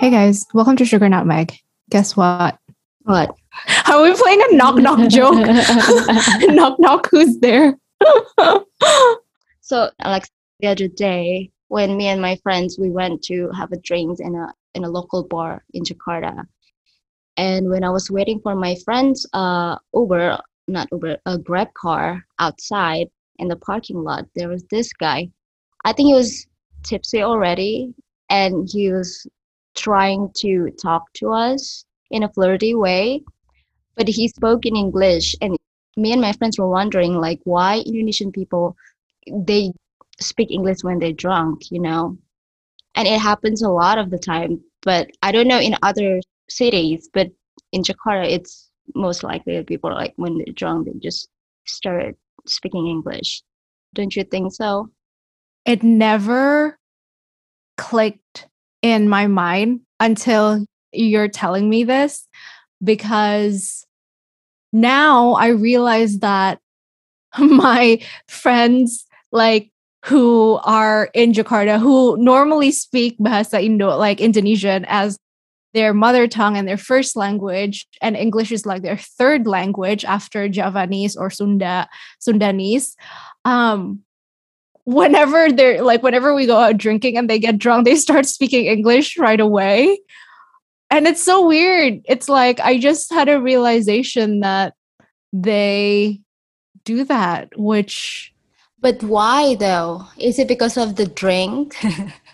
Hey guys, welcome to Sugar Not Meg. Guess what? What? Are we playing a knock knock joke? knock knock, who's there? So, like the other day, when me and my friends we went to have a drink in a in a local bar in Jakarta, and when I was waiting for my friend's uh Uber, not Uber, a Grab car outside in the parking lot, there was this guy. I think he was tipsy already, and he was trying to talk to us in a flirty way, but he spoke in English, and me and my friends were wondering like why Indonesian people they speak English when they're drunk, you know, and it happens a lot of the time. But I don't know in other cities, but in Jakarta, it's most likely that people like when they're drunk, they just start speaking English. Don't you think so? It never clicked in my mind until you're telling me this because now I realize that my friends like who are in Jakarta who normally speak bahasa Indo like Indonesian as their mother tongue and their first language and English is like their third language after Javanese or Sunda Sundanese um whenever they're like whenever we go out drinking and they get drunk they start speaking English right away and it's so weird it's like I just had a realization that they do that which But why though? Is it because of the drink?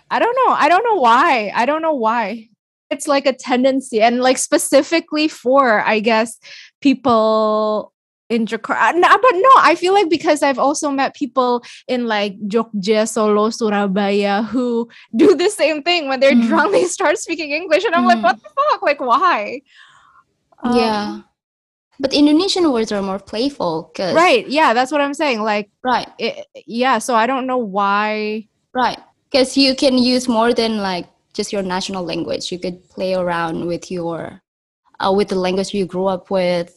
I don't know. I don't know why. I don't know why. It's like a tendency and like specifically for, I guess, people in Jakarta. No, but no, I feel like because I've also met people in like Jogja, Solo, Surabaya who do the same thing. When they're Mm. drunk, they start speaking English. And I'm like, Mm. what the fuck? Like, why? yeah. Um, But Indonesian words are more playful because right. Yeah, that's what I'm saying. Like, right, it, yeah. So I don't know why. right. Because you can use more than like just your national language. You could play around with your uh, with the language you grew up with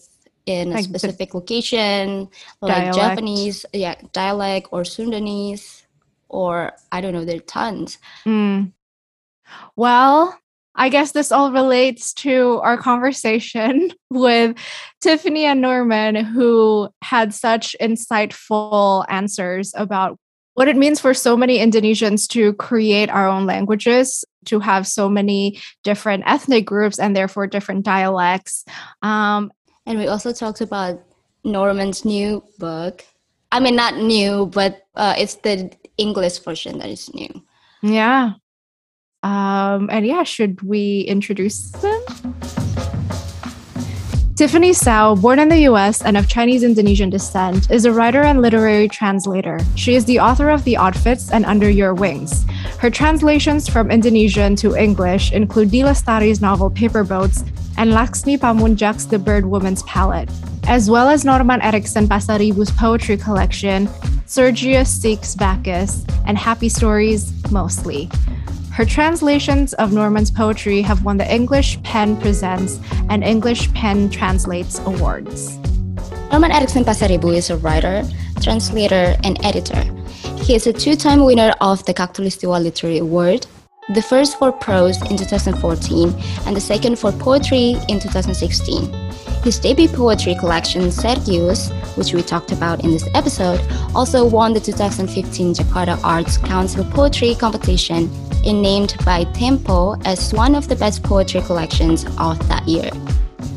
in a Like the specific location, like dialect. Javanese, yeah, dialect or Sundanese, or I don't know. There are tons. Mm. Well, I guess this all relates to our conversation with Tiffany and Norman, who had such insightful answers about what it means for so many Indonesians to create our own languages, to have so many different ethnic groups and therefore different dialects. Um, And we also talked about Norman's new book. I mean, not new, but uh, it's the English version that is new. yeah. Um, and yeah, should we introduce them? Tiffany Tsao, born in the US and of Chinese Indonesian descent, is a writer and literary translator. She is the author of The Oddfits and Under Your Wings. Her translations from Indonesian to English include D. Lestari's novel Paper Boats and Laksmi Pamuntjak's The Bird Woman's Palate, as well as Norman Erikson Pasaribu's poetry collection, Sergius Seeks Bacchus, and Happy Stories Mostly. Her translations of Norman's poetry have won the English Pen Presents and English Pen Translates awards. Norman Erickson Pasaribu is a writer, translator, and editor. He is a two-time winner of the Khatulistiwa Literary Award, the first for prose in 2014 and the second for poetry in 2016. His debut poetry collection, Sergius, which we talked about in this episode, also won the 2015 Jakarta Arts Council Poetry Competition and named by Tempo as one of the best poetry collections of that year.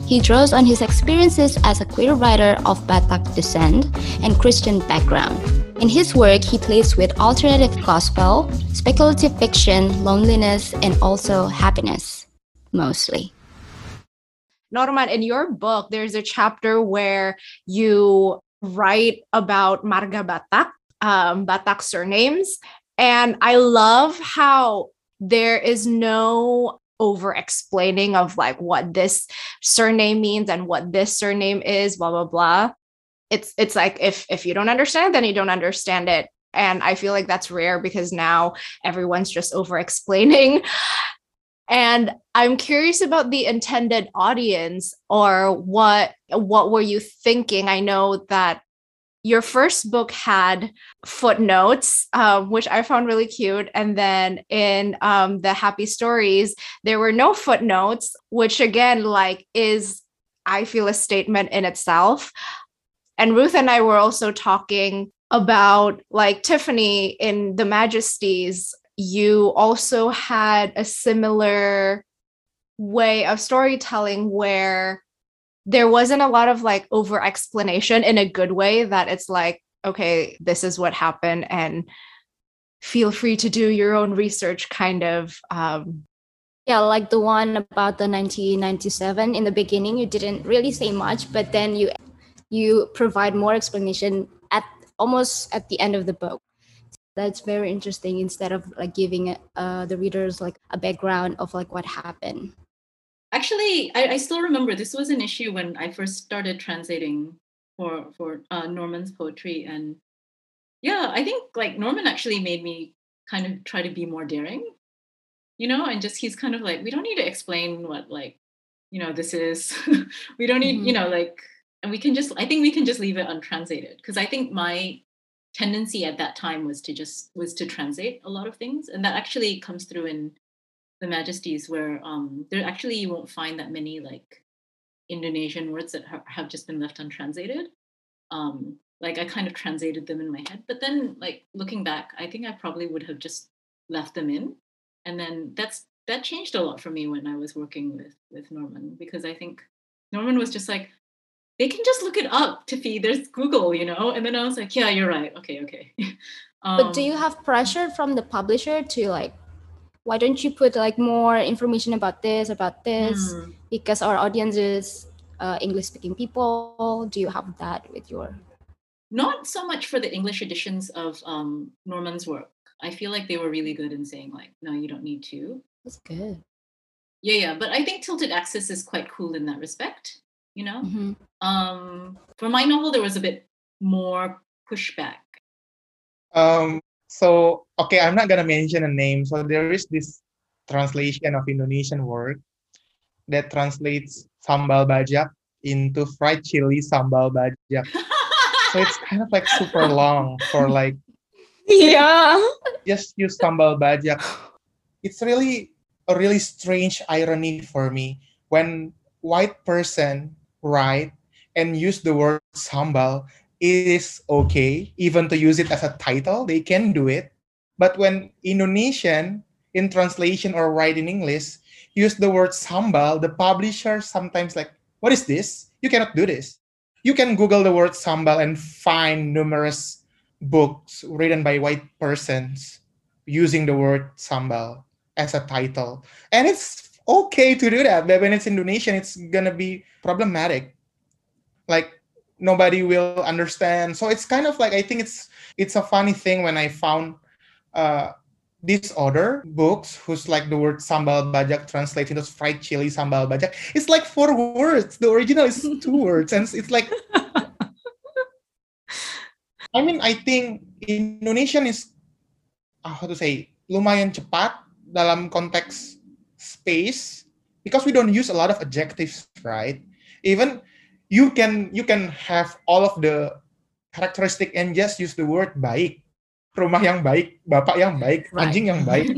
He draws on his experiences as a queer writer of Batak descent and Christian background. In his work, he plays with alternative gospel, speculative fiction, loneliness, and also happiness, mostly. Norman, in your book, there's a chapter where you write about Marga Batak, um, Batak surnames. And I love how there is no over explaining of like what this surname means and what this surname is, blah, blah, blah. It's it's like if if you don't understand, then you don't understand it. And I feel like that's rare because now everyone's just over explaining. And I'm curious about the intended audience or what what were you thinking? I know that your first book had footnotes, um, which I found really cute. And then in um, the happy stories, there were no footnotes, which again, like, is I feel a statement in itself. And Ruth and I were also talking about like Tiffany in the Majesties. You also had a similar way of storytelling where there wasn't a lot of like over explanation in a good way that it's like okay this is what happened and feel free to do your own research kind of um yeah like the one about the 1997 in the beginning you didn't really say much but then you you provide more explanation at almost at the end of the book. That's very interesting instead of like giving uh, the readers like a background of like what happened. Actually I, I, still remember this was an issue when i first started translating for for uh, norman's poetry. And yeah i think like norman actually made me kind of try to be more daring you know and just he's kind of like we don't need to explain what like you know this is. We don't need mm-hmm. you know like and we can just i think we can just leave it untranslated because i think my tendency at that time was to just was to translate a lot of things and that actually comes through in the majesties where um, there actually you won't find that many like Indonesian words that ha- have just been left untranslated. Um, like I kind of translated them in my head, but then like looking back, I think I probably would have just left them in, and then that's that changed a lot for me when I was working with with Norman because I think Norman was just like they can just look it up Tiffy there's Google you know? And then I was like yeah you're right. Okay okay. um, but do you have pressure from the publisher to like why don't you put like more information about this about this? Mm. because our audience is uh, english speaking people. Do you have that with your not so much for the english editions of um, norman's work. I feel like they were really good in saying like no you don't need to. That's good. Yeah yeah but i think tilted axis is quite cool in that respect you know? Mm-hmm. Um, for my novel there was a bit more pushback. Um, so okay i'm not gonna mention a name. So there is this translation of indonesian word that translates sambal bajak into fried chili sambal bajak. So it's kind of like super long for like yeah. just use sambal bajak. It's really a really strange irony for me. When white person write and use the word sambal it is okay. Even to use it as a title they can do it. But when indonesian in translation or write in english use the word sambal the publisher sometimes like what is this? You cannot do this. You can google the word sambal and find numerous books written by white persons using the word sambal as a title. And it's okay to do that but when it's indonesian it's gonna be problematic like nobody will understand. So it's kind of like i think it's it's a funny thing when i found uh these other books who's like the word sambal bajak translated into fried chili sambal bajak. It's like four words. The original is two words and it's like i mean i think indonesian is uh, how to say lumayan cepat dalam konteks space because we don't use a lot of adjectives right? Even you can you can have all of the characteristic and just use the word baik rumah yang baik bapak yang baik right. anjing yang baik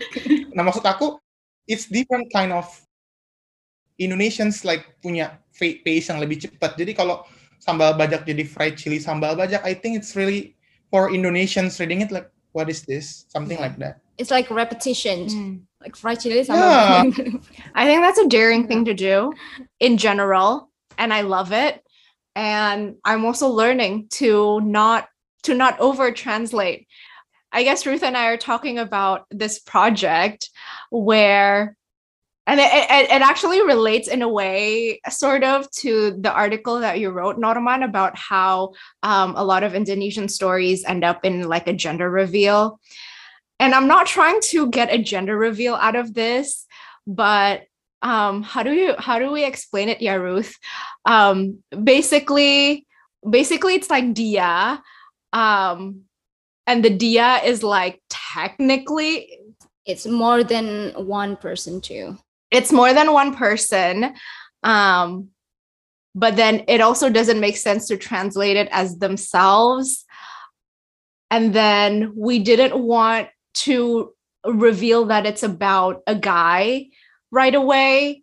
nah maksud aku it's different kind of Indonesians like punya pace yang lebih cepat jadi kalau sambal bajak jadi fried chili sambal bajak I think it's really for Indonesians reading it like what is this something yeah. like that it's like repetition mm. like fried chili sambal yeah. I think that's a daring thing to do in general and I love it. And I'm also learning to not to not over translate. I guess Ruth and I are talking about this project where and it, it, it, actually relates in a way sort of to the article that you wrote norman about how um, a lot of indonesian stories end up in like a gender reveal and i'm not trying to get a gender reveal out of this but um how do you how do we explain it yeah ruth um basically basically it's like dia um and the dia is like technically it's more than one person too. It's more than one person um but then it also doesn't make sense to translate it as themselves. And then we didn't want to reveal that it's about a guy right away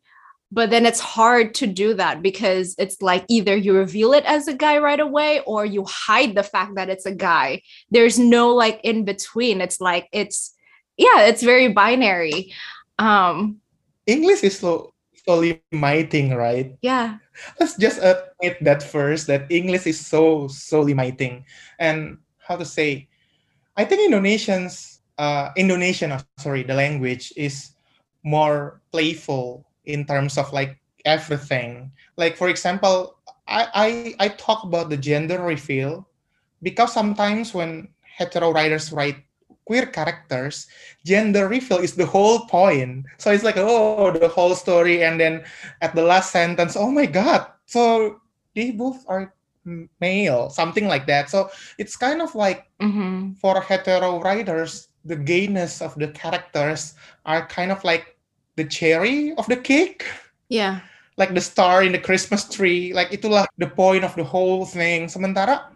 but then it's hard to do that because it's like either you reveal it as a guy right away or you hide the fact that it's a guy. There's no like in between. It's like it's yeah it's very binary. Um english is so so limiting right? Yeah. Let's just admit that first that english is so so limiting and how to say i think indonesians uh indonesian oh, sorry the language is more playful in terms of like everything. Like for example, I I, I talk about the gender reveal because sometimes when hetero writers write queer characters, gender reveal is the whole point. So it's like oh the whole story, and then at the last sentence, oh my god, so they both are male, something like that. So it's kind of like mm-hmm. for hetero writers, the gayness of the characters are kind of like the cherry of the cake. Yeah. Like the star in the Christmas tree. Like itulah the point of the whole thing. Sementara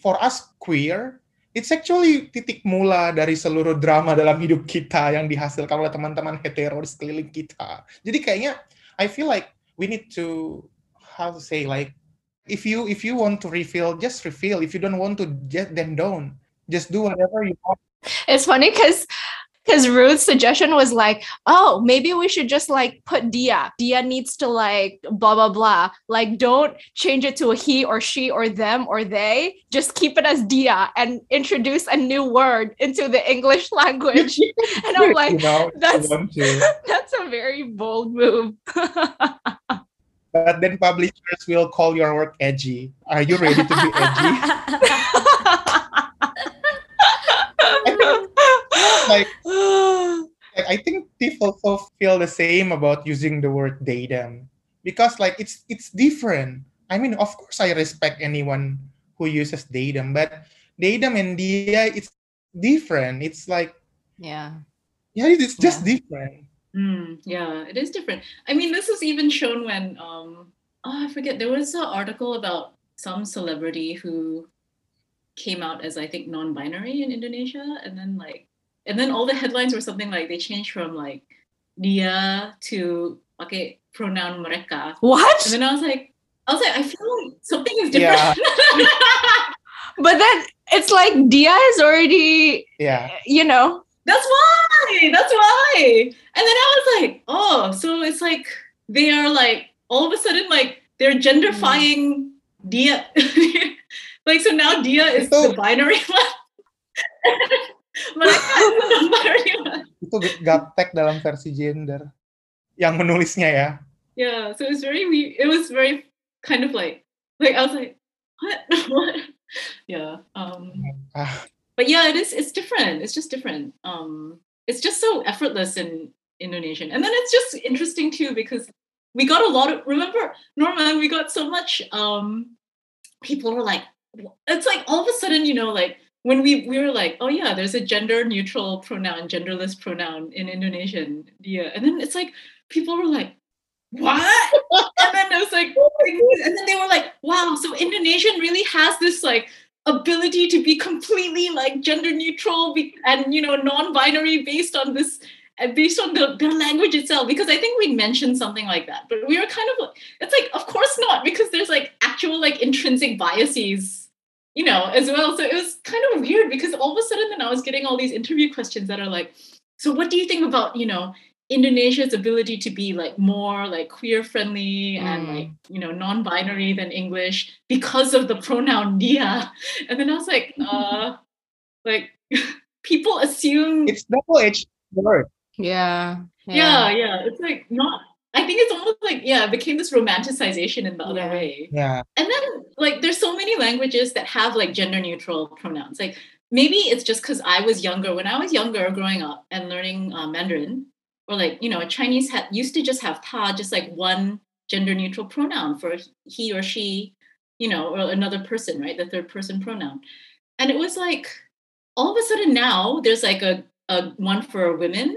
for us queer, it's actually titik mula dari seluruh drama dalam hidup kita yang dihasilkan oleh teman-teman hetero di sekeliling kita. Jadi kayaknya I feel like we need to how to say like if you if you want to refill just refill if you don't want to just then don't just do whatever you want it's funny because because Ruth's suggestion was like, oh, maybe we should just like put Dia. Dia needs to like blah blah blah. Like, don't change it to a he or she or them or they. Just keep it as Dia and introduce a new word into the English language. and I'm like, you know, that's that's a very bold move. but then publishers will call your work edgy. Are you ready to be edgy? like I think people also feel the same about using the word datem because like it's it's different. I mean, of course, I respect anyone who uses datem, but datem and dia it's different. It's like yeah, yeah, it's just yeah. different. Mm, yeah, it is different. I mean, this was even shown when um oh I forget there was an article about some celebrity who came out as I think non-binary in Indonesia, and then like and then all the headlines were something like they changed from like dia to okay pronoun mereka. What? And then I was like, I was like, I feel like something is different. Yeah. but then it's like dia is already yeah you know that's why that's why and then i was like oh so it's like they are like all of a sudden like they're genderfying mm. dia like so now dia is so, the binary one itu gaptek dalam versi gender yang menulisnya ya. Yeah, so it was very it was very kind of like like I was like what? What? Yeah um ah. but yeah it is it's different it's just different. Um it's just so effortless in Indonesian. And then it's just interesting too because we got a lot of remember Norman we got so much um people were like it's like all of a sudden you know like when we we were like, oh yeah, there's a gender neutral pronoun, genderless pronoun in Indonesian, dia. And then it's like people were like, what? and then it was like, oh and then they were like, wow, so Indonesian really has this like ability to be completely like gender neutral and you know non-binary based on this and based on the, the language itself because i think we mentioned something like that but we were kind of like it's like of course not because there's like actual like intrinsic biases you know, as well. So it was kind of weird because all of a sudden then I was getting all these interview questions that are like, so what do you think about, you know, Indonesia's ability to be like more like queer friendly mm. and like, you know, non-binary than English because of the pronoun dia. And then I was like, uh like people assume it's double-edged word. Yeah, yeah. Yeah, yeah. It's like not I think it's almost like yeah, it became this romanticization in the other yeah. way. Yeah. And then like there's so many languages that have like gender neutral pronouns. Like maybe it's just because I was younger. When I was younger, growing up and learning uh, Mandarin, or like you know, Chinese had used to just have ta, just like one gender neutral pronoun for he or she, you know, or another person, right? The third person pronoun. And it was like all of a sudden now there's like a, a one for women,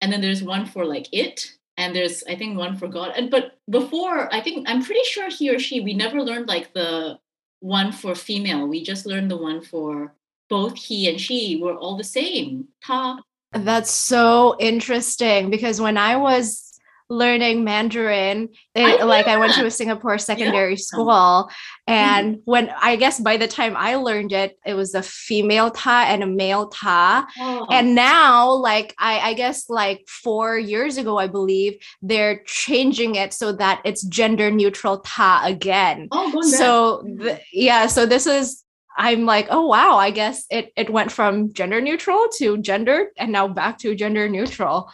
and then there's one for like it and there's I think one for God. And but before, I think I'm pretty sure he or she we never learned like the one for female. We just learned the one for both he and she were all the same. Ta. That's so interesting because when I was learning Mandarin. It, I like I went to a Singapore secondary school, and when I guess by the time I learned it, it was a female ta and a male ta. Oh. And now, like I, I guess like four years ago, I believe they're changing it so that it's gender neutral ta again. oh. So th- yeah, so this is I'm like, oh wow, I guess it it went from gender neutral to gender and now back to gender neutral.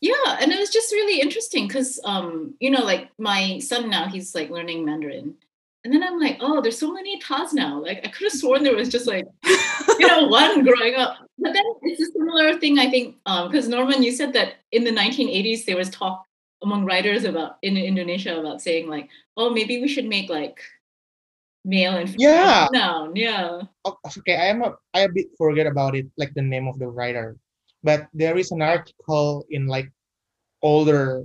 Yeah and it was just really interesting because um you know like my son now he's like learning mandarin. And then i'm like oh there's so many tas now. Like i could have sworn there was just like you know one growing up. But then it's a similar thing i think um because norman you said that in the 1980s there was talk among writers about in indonesia about saying like oh maybe we should make like male and female Yeah. noun. Yeah. Oh, okay, I am a, I a bit forget about it, like the name of the writer, but there is an article in like older,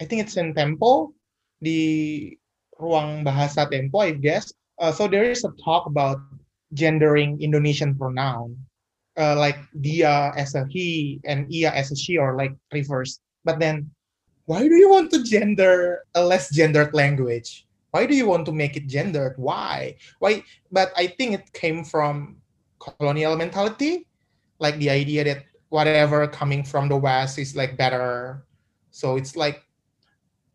I think it's in Tempo, the ruang bahasa Tempo, I guess. Uh, so there is a talk about gendering Indonesian pronoun, uh, like dia as a he and ia as a she, or like reverse. But then, why do you want to gender a less gendered language? Why do you want to make it gendered? Why? Why? But I think it came from colonial mentality, like the idea that whatever coming from the West is like better. So it's like,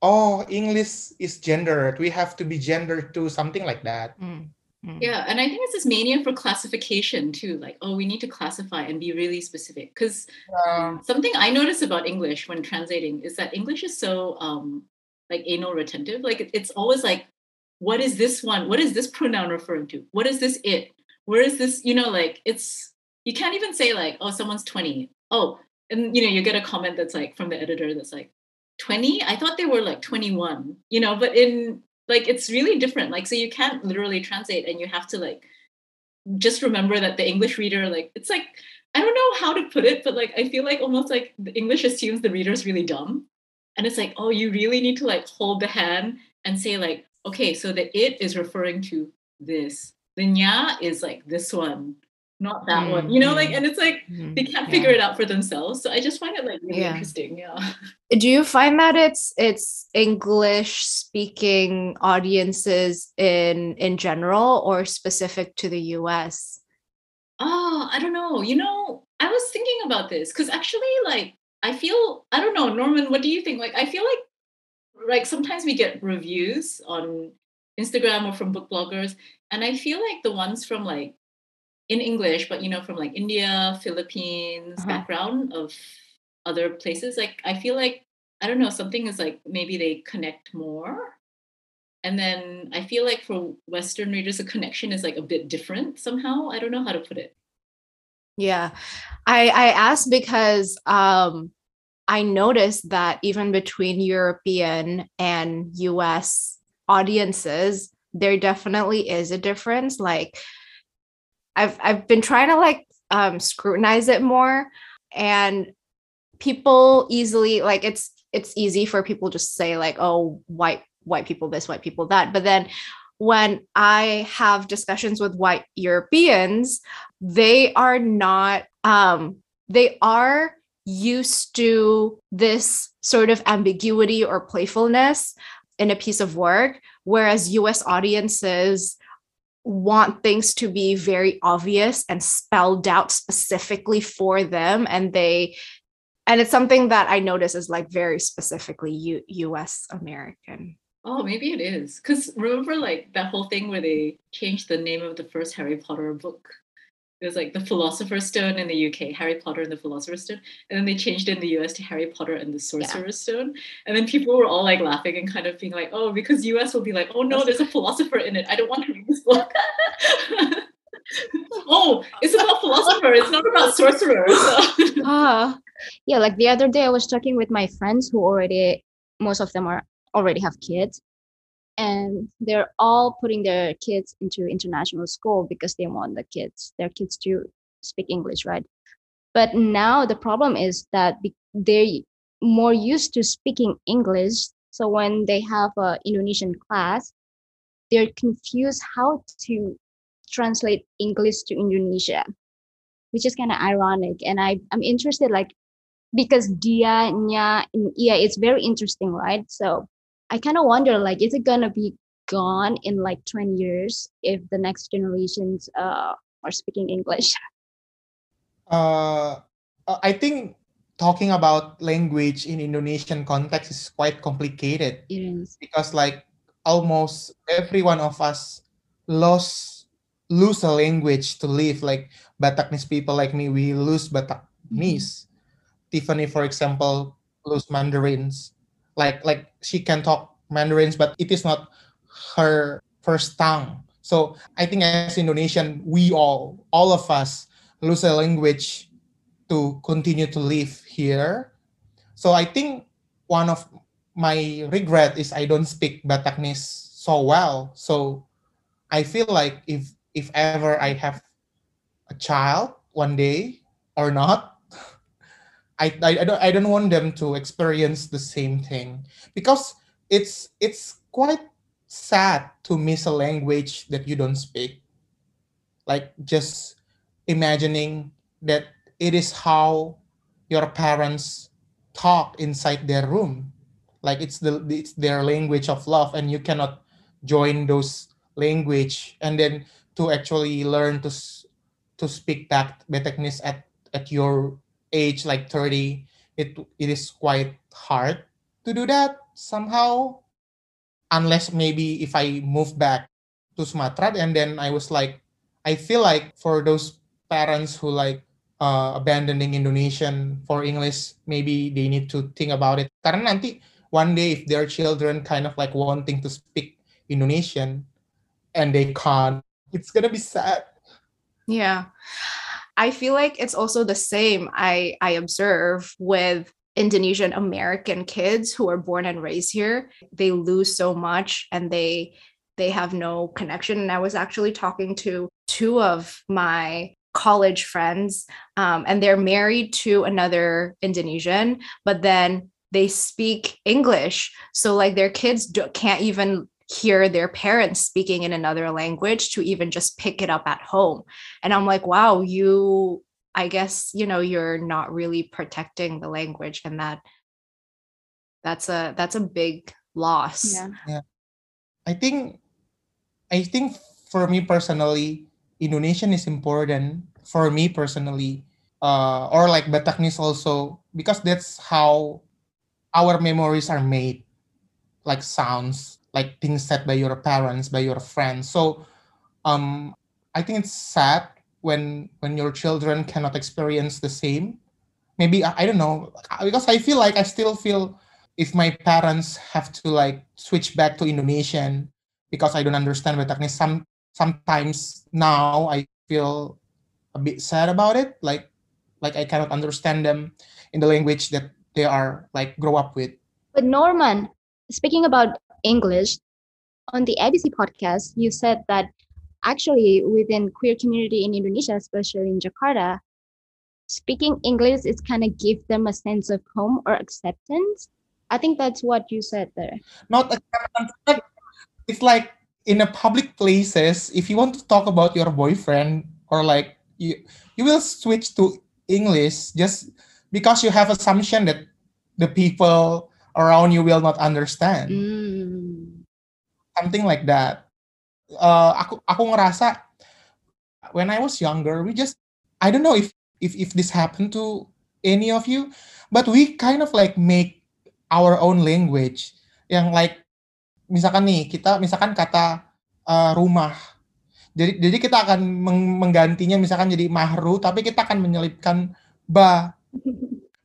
oh, English is gendered. We have to be gendered too, something like that. Mm, mm. Yeah, and I think it's this mania for classification too. Like, oh, we need to classify and be really specific. Because Um, something I notice about English when translating is that English is so um like anal retentive. Like it's always like, what is this one? What is this pronoun referring to? What is this it? Where is this? You know, like it's you can't even say like, oh, someone's 20. Oh, and you know, you get a comment that's like from the editor that's like 20. I thought they were like 21, you know, but in like it's really different. Like, so you can't literally translate and you have to like just remember that the English reader, like, it's like, I don't know how to put it, but like, I feel like almost like the English assumes the reader's really dumb. And it's like, oh, you really need to like hold the hand and say, like, okay, so the it is referring to this. The nya is like this one, not that one. You know, like, and it's like Mm, they can't yeah. figure it out for themselves. So I just find it like really Yeah. interesting. Yeah. do you find that it's it's english speaking audiences in in general or specific to the us Oh, I don't know. You know, I was thinking about this because actually, like, I feel I don't know, Norman. What do you think? Like, I feel like like sometimes we get reviews on Instagram or from book bloggers, and I feel like the ones from like in English, but you know, from like India, Philippines, Uh-huh. background of other places, like I feel like I don't know, something is like maybe they connect more. And then I feel like for Western readers, the connection is like a bit different somehow. I don't know how to put it. Yeah. I I asked because um I noticed that even between European and US audiences there definitely is a difference like I've I've been trying to like um scrutinize it more and people easily like it's it's easy for people just say like oh white white people this white people that but then when I have discussions with white Europeans they are not um they are used to this sort of ambiguity or playfulness in a piece of work whereas US audiences want things to be very obvious and spelled out specifically for them and they and it's something that I notice is like very specifically U- US American. Oh, maybe it is. Because remember, like, that whole thing where they changed the name of the first Harry Potter book? It was like the Philosopher's Stone in the UK, Harry Potter and the Philosopher's Stone. And then they changed it in the US to Harry Potter and the Sorcerer's Stone. And then people were all like laughing and kind of being like, oh, because US will be like, oh no, there's a philosopher in it. I don't want to read this book. oh, it's about philosopher. It's not about sorcerer. So. Ah, yeah like the other day i was talking with my friends who already most of them are already have kids and they're all putting their kids into international school because they want the kids their kids to speak english right but now the problem is that they're more used to speaking English. So when they have a Indonesian class, they're confused how to translate English to Indonesia, which is kind of ironic. And I, I'm interested, like, because dia, nya, and yeah, it's very interesting, right? So I kind of wonder, like, is it gonna be gone in like 20 years if the next generations uh, are speaking English? Uh, uh, I think talking about language in Indonesian context is quite complicated It is. because like almost every one of us lost lose a language to live. Like Bataknese people like me, we lose Bataknese. Tiffany, for example, lose Mandarins. Like like she can talk Mandarins, but it is not her first tongue. So I think as Indonesian, we all, all of us, lose a language to continue to live here. So I think one of my regret is I don't speak Bataknese so well. So I feel like if if ever I have a child one day or not, I, I, I don't I don't want them to experience the same thing. Because it's it's quite sad to miss a language that you don't speak. Like just imagining that it is how your parents talk inside their room. Like it's the it's their language of love and you cannot join those language. And then to actually learn to to speak back Bataknese at at your age like 30 it it is quite hard to do that somehow unless maybe if I move back to Sumatra and then I was like I feel like for those parents who like uh, abandoning Indonesian for English, maybe they need to think about it. Karena nanti one day if their children kind of like wanting to speak Indonesian and they can't, it's gonna be sad. Yeah. I feel like it's also the same I I observe with Indonesian American kids who are born and raised here. They lose so much and they they have no connection and I was actually talking to two of my college friends um, and they're married to another Indonesian but then they speak English so like their kids do, can't even hear their parents speaking in another language to even just pick it up at home. And i'm like wow you i guess you know you're not really protecting the language and that that's a that's a big loss. Yeah. I think I think for me personally, Indonesian is important for me personally, uh, or like Bataknese also because that's how our memories are made, like sounds, like things said by your parents, by your friends. So, um, I think it's sad when when your children cannot experience the same. Maybe I, don't know because I feel like I still feel if my parents have to like switch back to Indonesian because I don't understand Bataknese. Some sometimes now I feel a bit sad about it. Like like I cannot understand them in the language that they are like grow up with. But Norman, speaking about English, on the ABC podcast, you said that actually within queer community in Indonesia, especially in Jakarta, speaking English is kind of give them a sense of home or acceptance. I think that's what you said there. Not acceptance. It's like in a public places. If you want to talk about your boyfriend or like you, you will switch to English just because you have assumption that the people around you will not understand. Mm. Something like that. Uh, aku aku ngerasa when I was younger, we just I don't know if if if this happened to any of you, but we kind of like make our own language yang like misalkan nih kita misalkan kata uh, rumah. Jadi jadi kita akan meng- menggantinya misalkan jadi mahru, tapi kita akan menyelipkan ba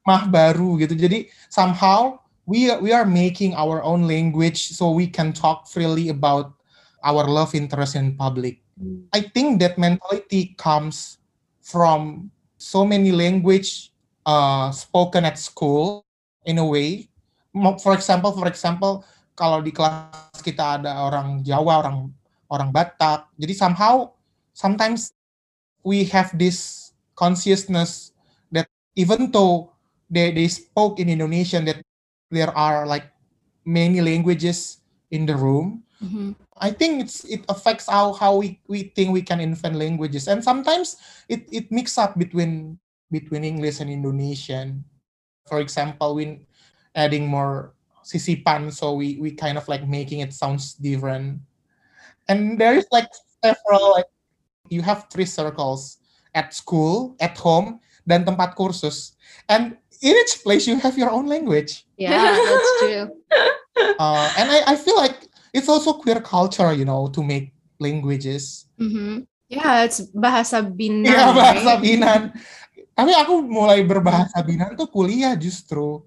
mah baru gitu. Jadi somehow we we are making our own language so we can talk freely about our love interest in public. Mm. I think that mentality comes from so many language uh, spoken at school in a way. For example, for example, kalau di kelas kita ada orang Jawa, orang orang Batak, jadi somehow sometimes we have this consciousness that even though they they spoke in Indonesian that there are like many languages in the room. Mhm. I think it's it affects how how we, we think we can invent languages, and sometimes it it mix up between between English and Indonesian. For example, when adding more sisipan, so we we kind of like making it sounds different. And there is like several like you have three circles at school, at home, dan tempat kursus, and in each place you have your own language. Yeah, that's true. Uh, and I, I feel like it's also queer culture, you know, to make languages. Mhm. Yeah, it's bahasa Binan. Iya bahasa right? Binan. Tapi aku mulai berbahasa Binan tuh kuliah justru.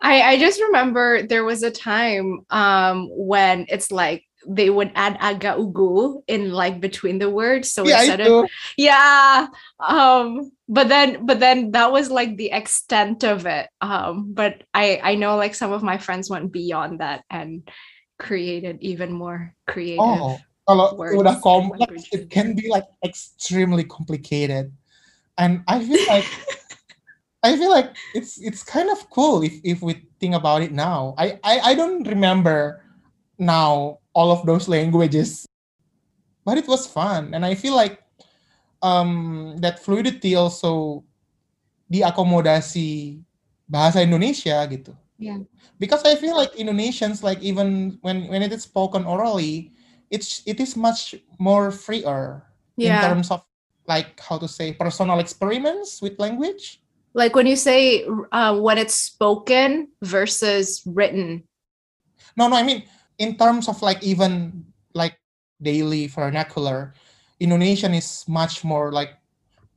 I, I just remember there was a time um when it's like they would add aga ugu in like between the words. So Iya instead of yeah. Um but then but then that was like the extent of it. Um but I I know like some of my friends went beyond that and created even more creative. Oh, kalau words udah and it can be like extremely complicated. And I feel like I feel like it's it's kind of cool if if we think about it now. I I, I don't remember now all of those languages, but it was fun, and I feel like um that fluidity also diakomodasi bahasa Indonesia gitu. Yeah. Because I feel like Indonesians like even when when it is spoken orally, it's it is much more freer in terms of like how to say personal experiments with language. Like when you say uh when it's spoken versus written. No, no, I mean in terms of like even like daily vernacular, Indonesian is much more like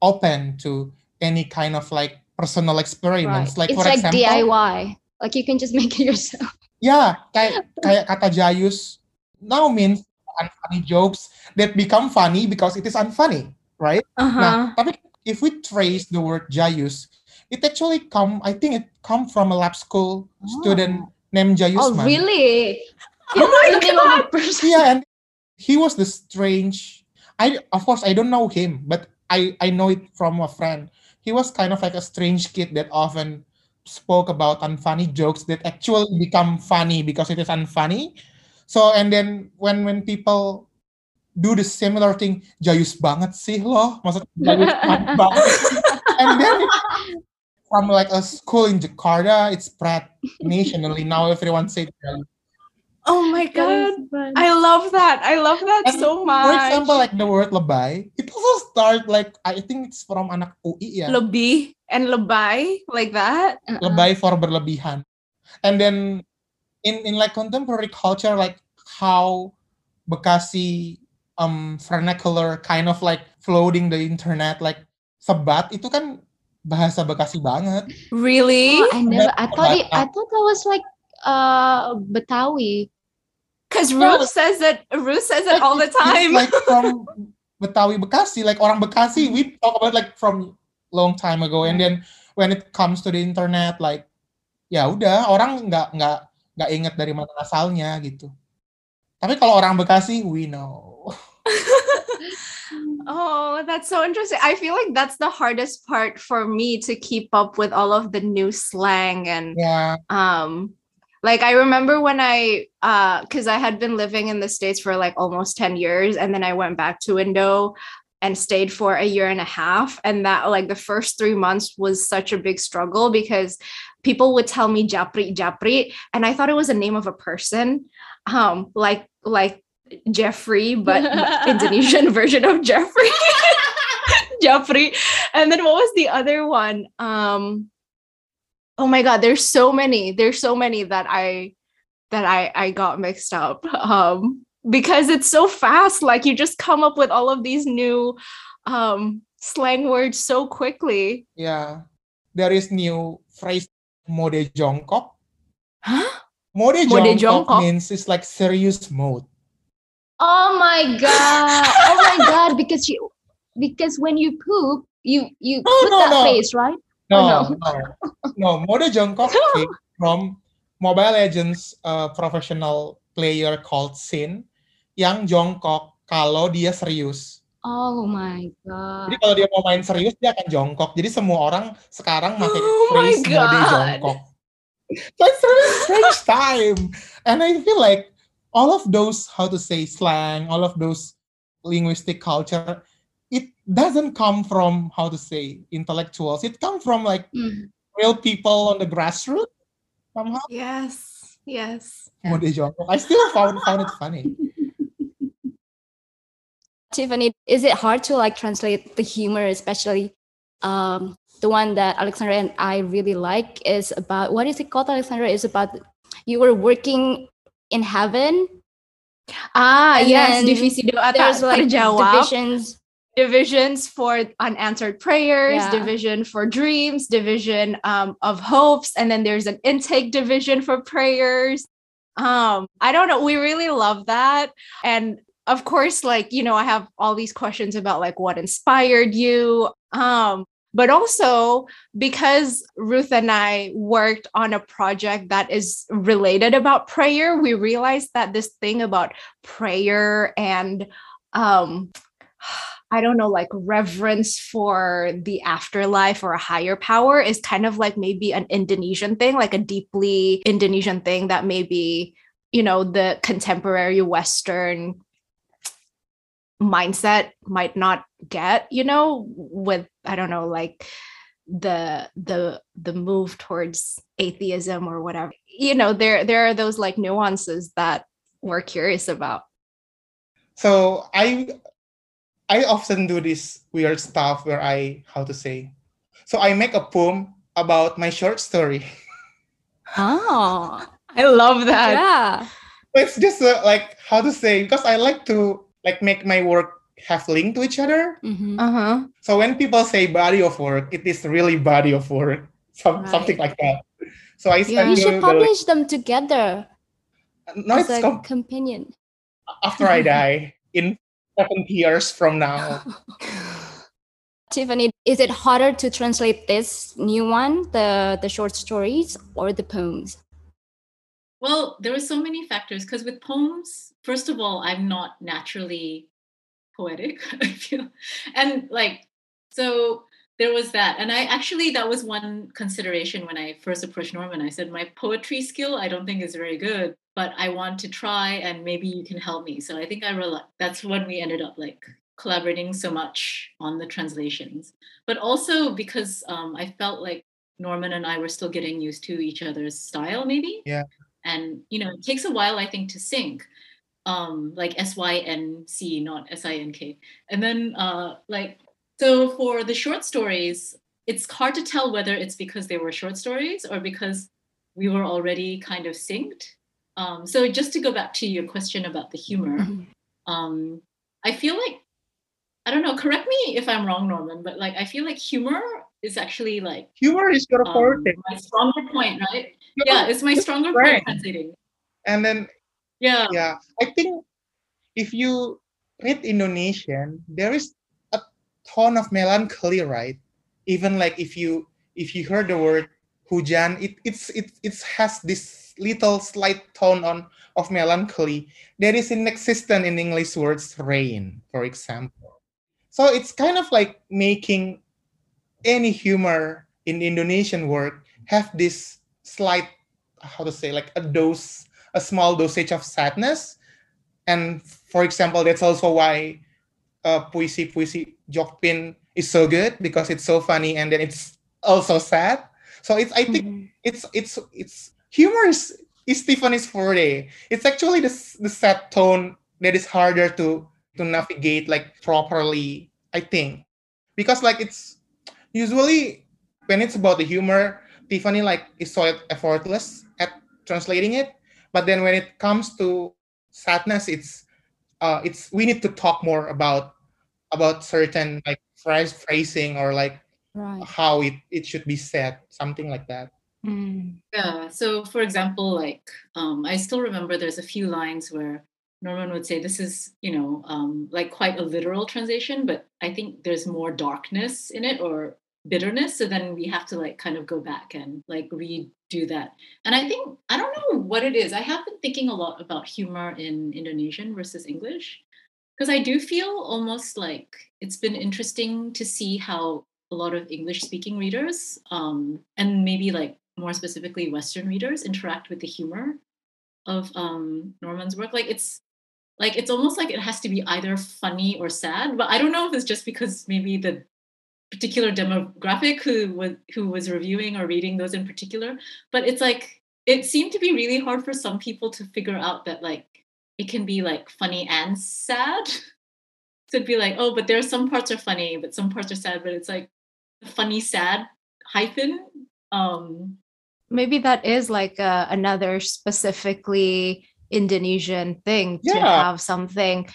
open to any kind of like personal experiments. Like it's for like example, DIY. Like you can just make it yourself. yeah, kayak kayak kata jayus now means unfunny jokes that become funny because it is unfunny, right? Uh-huh. Nah, tapi if we trace the word jayus, it actually come, I think it come from a lab school student named Jayus. Oh, Jayusman. Oh my the name of a person. Yeah, and he was the strange. I of course I don't know him, but I I know it from a friend. He was kind of like a strange kid that often spoke about unfunny jokes that actually become funny because it is unfunny. So and then when when people do the similar thing, jayus banget sih loh, maksudnya jayus banget. and then from like a school in Jakarta, it spread nationally. Now everyone say jayus. Oh my god. fun. I love that. I love that And so much. For example, like the word lebay, it also starts like I think it's from anak UI ya, lebih and lebay like that. Uh-uh. lebay for berlebihan. And then in in like contemporary culture, like how Bekasi um vernacular kind of like floating the internet, like sebat itu kan bahasa Bekasi banget. Really? Oh, I never. I thought it. I thought that was like uh Betawi. Because No. Ruth says it. Ruth says it Like, all the time. like from Betawi Bekasi, like orang Bekasi, we talk about like from long time ago, and then when it comes to the internet, like ya udah orang nggak nggak nggak inget dari mana asalnya gitu. Tapi kalau orang Bekasi, we know. Oh, that's so interesting. I feel like that's the hardest part for me to keep up with all of the new slang and Ya, um like I remember when I uh cuz I had been living in the states for like almost 10 years and then I went back to Indo and stayed for a year and a half and that like the first 3 months was such a big struggle because people would tell me japri japri and I thought it was a name of a person um like like Jeffrey but Indonesian version of Jeffrey. Jeffrey. And then what was the other one? Um oh my god there's so many there's so many that i that i i got mixed up um because it's so fast like you just come up with all of these new um slang words so quickly yeah There is new phrase mode jongkok. huh Mode, Mode jongkok, jongkok? means it's like serious mode. Oh my god! Oh my god! Because you, because when you poop, you you No, put no, that no. face, right? No, Oh, no, no. Mode jongkok came from Mobile Legends uh, professional player called Sin yang jongkok kalau dia serius. Oh my god. Jadi kalau dia mau main serius dia akan jongkok. Jadi semua orang sekarang pakai Oh phrase mode jongkok. A really strange time. And I feel like all of those how to say slang, all of those linguistic culture, doesn't come from how to say intellectuals. It comes from like Mm. real people on the grassroots somehow. Yes. Yes. Mode jongkok. I still found found it funny. Tiffany, is it hard to like translate the humor, especially um, the one that Alexandra and I really like is about what is it called, Alexandra? Is about you were working in heaven. Ah, And yes. then Divisi doa tak like terjawab. divisions. Divisions for unanswered prayers, Yeah. division for dreams, division um, of hopes, and then there's an intake division for prayers. Um, I don't know. We really love that. And of course, like, you know, I have all these questions about like what inspired you. Um, but also because Ruth and I worked on a project that is related about prayer, we realized that this thing about prayer and um I don't know, like reverence for the afterlife or a higher power is kind of like maybe an Indonesian thing, like a deeply Indonesian thing that maybe, you know, the contemporary Western mindset might not get, you know, with, I don't know, like the the the move towards atheism or whatever. You know there there are those like nuances that we're curious about. So I I often do this weird stuff where I how to say. So I make a poem about my short story. Oh, i love that yeah. It's just uh, like how to say because I like to like make my work have link to each other. Mhm. uh-huh So when people say body of work, it is really body of work, some, something like that. So I Yeah. You you should the publish them together no, it's a com- companion. after I die in 70 years from now. Tiffany, is it harder to translate this new one, the the short stories or the poems? Well, there were so many factors because with poems, first of all, I'm not naturally poetic, I feel. And like, so there was that. And I actually, that was one consideration when I first approached Norman. I said, my poetry skill, I don't think is very good, but I want to try and maybe you can help me. So I think I realized that's when we ended up like collaborating so much on the translations. But also because um, I felt like Norman and I were still getting used to each other's style, maybe Yeah. and you know it takes a while i think to sync um like s-y-n-c not s-i-n-k and then uh like so for the short stories it's hard to tell whether it's because they were short stories or because we were already kind of synced um so just to go back to your question about the humor Mhm. um i feel like i don't know correct me if i'm wrong norman but like i feel like humor is actually like Humor is your um, forte. my stronger point right yeah it's my stronger point translating And then yeah yeah, I think if you read Indonesian, there is a ton of melancholy, right? Even like if you if you heard the word hujan, it it's it it has this little slight tone on of melancholy. There is an inexistent in English words rain, for example. So it's kind of like making any humor in Indonesian work have this slight how to say like a dose a small dosage of sadness and for example that's also why uh, puisi puisi Jokpin is so good because it's so funny and then it's also sad so it's i think Mhm. it's it's it's humor is is Tiffany's forte. It's actually the, the sad tone that is harder to to navigate like properly i think. Because like it's usually when it's about the humor tiffany like is so effortless at translating it. But then when it comes to sadness it's uh it's we need to talk more about about certain like phrase phrasing or like Right. how it it should be said something like that Mm. Yeah. So, for example, like um, I still remember there's a few lines where Norman would say, "This is, you know, um, like quite a literal translation, but I think there's more darkness in it or bitterness." So then we have to like kind of go back and like redo that. And I think I don't know what it is. I have been thinking a lot about humor in Indonesian versus English because I do feel almost like it's been interesting to see how a lot of English speaking readers, um, and maybe like more specifically Western readers, interact with the humor of um, Norman's work. Like it's like it's almost like it has to be either funny or sad. But I don't know if it's just because maybe the particular demographic who was who was reviewing or reading those in particular. But it's like it seemed to be really hard for some people to figure out that like it can be like funny and sad. so it'd be like, oh, but there are some parts are funny, but some parts are sad. But it's like funny sad hyphen. Um, Maybe that is like a, another specifically Indonesian thing to have something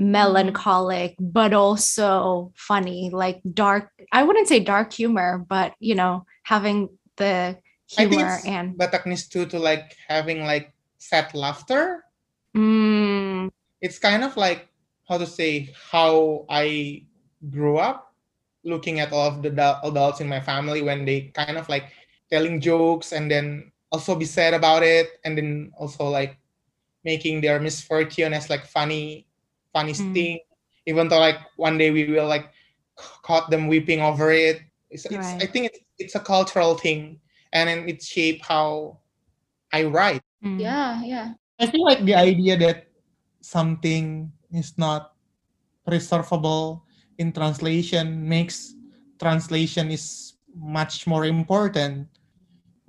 melancholic but also funny like dark i wouldn't say dark humor but you know having the humor and Bataknese too to like having like sad laughter. Mm, It's kind of like how to say how I grew up looking at all of the adults in my family when they kind of like telling jokes and then also be sad about it and then also like making their misfortune as like funny funny Mm. thing even though like one day we will like caught them weeping over it it's, it's i think it's, it's a cultural thing and then it shape how i write mm. Yeah, yeah. I feel like the idea that something is not preservable in translation makes translation is much more important.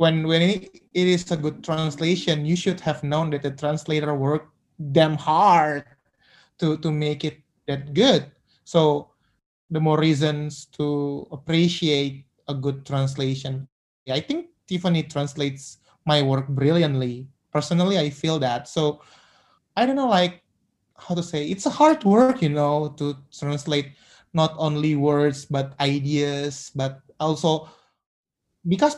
When when it, it is a good translation, you should have known that the translator worked damn hard to to make it that good. So the more reasons to appreciate a good translation. I think Tiffany translates my work brilliantly. Personally, I feel that. So I don't know, like how to say. It's a hard work, you know, to translate not only words but ideas, but also because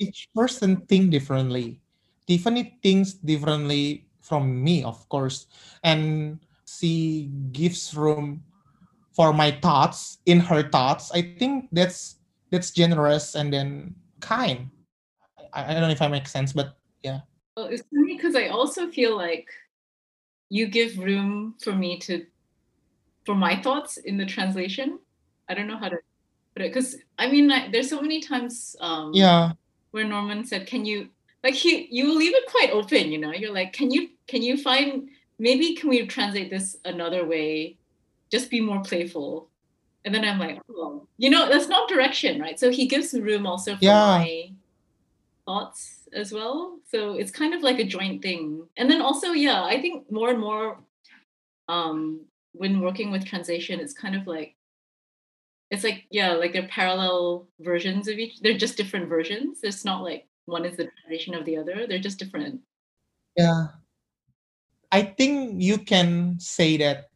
each person think differently. Tiffany thinks differently from me, of course, and she gives room for my thoughts in her thoughts. I think that's that's generous and then kind. I, I don't know if I make sense, but yeah. well, it's funny because I also feel like you give room for me to for my thoughts in the translation. I don't know how to put it because I mean like, there's so many times um, Yeah. Where Norman said, "Can you like he you leave it quite open, you know? You're like, can you can you find maybe can we translate this another way? Just be more playful." And then I'm like, oh, you know, that's not direction, right? So he gives room also for Yeah. my thoughts as well. So it's kind of like a joint thing. And then also, yeah, I think more and more um when working with translation, it's kind of like it's like yeah like they're parallel versions of each they're just different versions it's not like one is the translation of the other they're just different Yeah. I think you can say that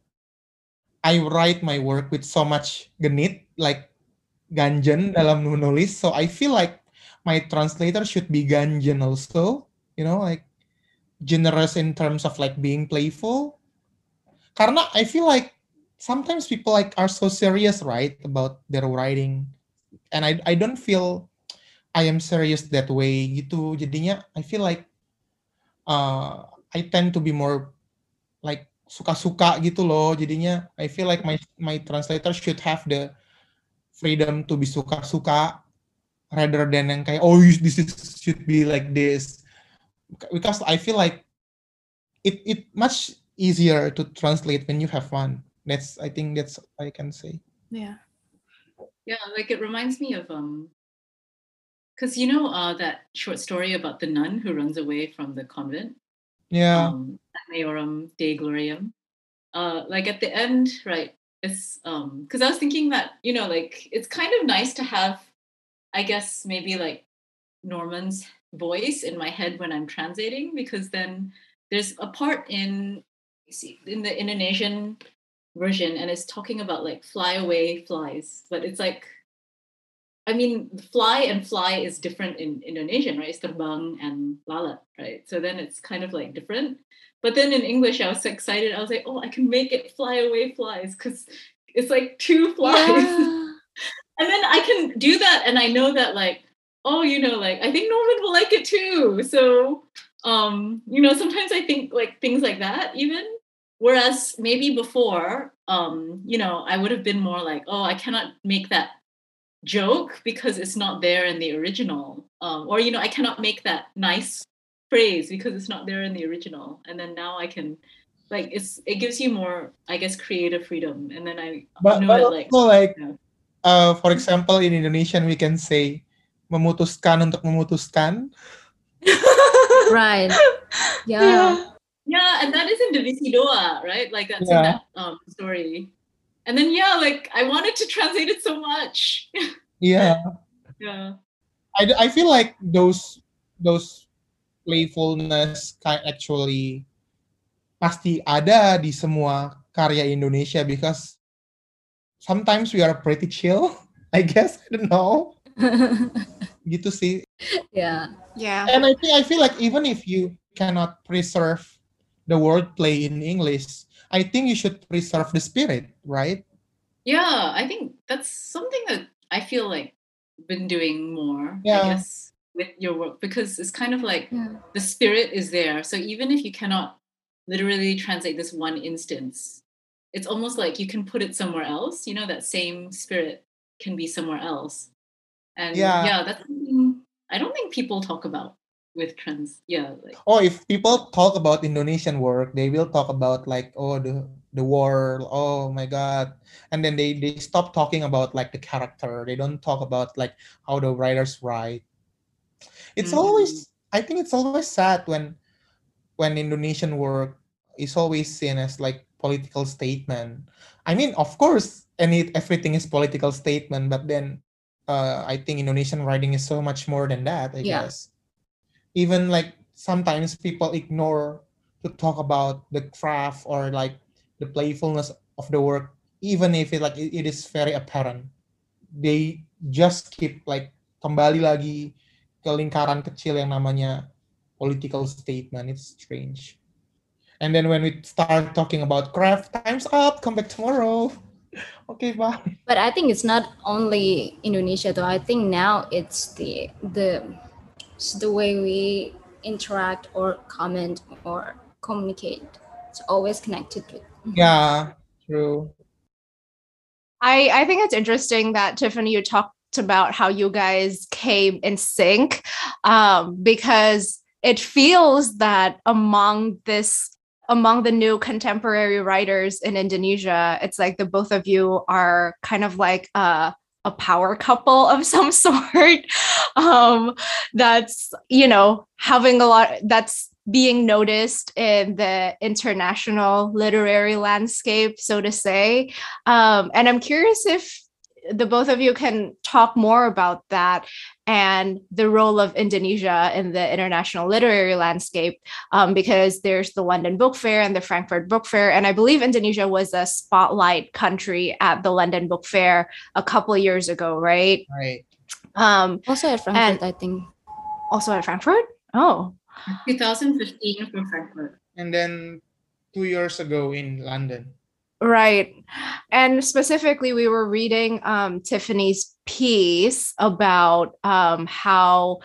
I write my work with so much genit, like ganjen dalam menulis. So I feel like my translator should be ganjen also, you know, like generous in terms of like being playful. Karena I feel like sometimes people like are so serious, right, about their writing. And I I don't feel I am serious that way gitu. Jadinya I feel like uh, I tend to be more like suka-suka gitu loh. Jadinya I feel like my my translator should have the freedom to be suka-suka rather than yang kayak oh this is, should be like this. Because I feel like it it much easier to translate when you have fun. That's I think that's all I can say. yeah yeah like it reminds me of um because you know uh that short story about the nun who runs away from the convent Yeah. um Ad Maiorem Dei Gloriam. Uh like at the end, right? It's um because I was thinking that, you know, like it's kind of nice to have, I guess maybe like Norman's voice in my head when I'm translating, because then there's a part in see in the Indonesian version and it's talking about like fly away flies, but it's like I mean, fly and fly is different in Indonesian, right? It's terbang and lalat, right? So then it's kind of like different. But then in English, I was so excited. I was like, oh, I can make it fly away flies because it's like two flies. yeah And then I can do that. And I know that, like, oh, you know, like, I think Norman will like it too. So, um, you know, sometimes I think like things like that, even. Whereas maybe before, um, you know, I would have been more like, oh, I cannot make that joke because it's not there in the original, um, or you know, I cannot make that nice phrase because it's not there in the original, and then now I can. Like it's it gives you more, I guess, creative freedom, and then I But, know but it like also like, yeah. uh, for example, in Indonesian we can say memutuskan untuk memutuskan. Right. Yeah. Yeah, and that is in Divisi Doa, right? Like that's in Yeah. that um, story. And then yeah, like I wanted to translate it so much. Yeah. yeah. I, I feel like those those playfulness kind actually pasti ada di semua karya Indonesia because sometimes we are pretty chill I guess I don't know gitu sih yeah. Yeah. and I think I feel like even if you cannot preserve the wordplay in English I think you should preserve the spirit right Yeah, I think that's something that I feel like been doing more, Yeah. I guess, with your work because it's kind of like Yeah. the spirit is there. So even if you cannot literally translate this one instance, it's almost like you can put it somewhere else. You know, that same spirit can be somewhere else. And Yeah. yeah, that's something I don't think people talk about with trans. Yeah, like oh if people talk about Indonesian work they will talk about like oh the the war oh my god and then they they stop talking about like the character they don't talk about like how the writers write it's Mhm. always i think it's always sad when when indonesian work is always seen as like political statement i mean of course any everything is political statement but then uh, i think indonesian writing is so much more than that i Yeah. guess even like sometimes people ignore to talk about the craft or like the playfulness of the work even if it like it, it is very apparent. They just keep like kembali lagi ke lingkaran kecil yang namanya political statement. It's strange. And then when we start talking about craft time's up. Come back tomorrow. Okay bye. But I think it's not only Indonesia though. I think now it's the the it's the way we interact or comment or communicate. It's always connected with. yeah true I, I think it's interesting that Tiffany, you talked about how you guys came in sync um, because it feels that among this among the new contemporary writers in Indonesia, it's like the both of you are kind of like a, a power couple of some sort. Um, that's you know having a lot that's being noticed in the international literary landscape, so to say. Um, and I'm curious if the both of you can talk more about that and the role of Indonesia in the international literary landscape, um, because there's the London Book Fair and the Frankfurt Book Fair. And I believe Indonesia was a spotlight country at the London Book Fair a couple years ago, right? right Um, Also at Frankfurt, I think. also at Frankfurt? Oh, 2015 from Frankfurt. and then two years ago in london Right. And specifically, we were reading um, Tiffany's piece about um, how,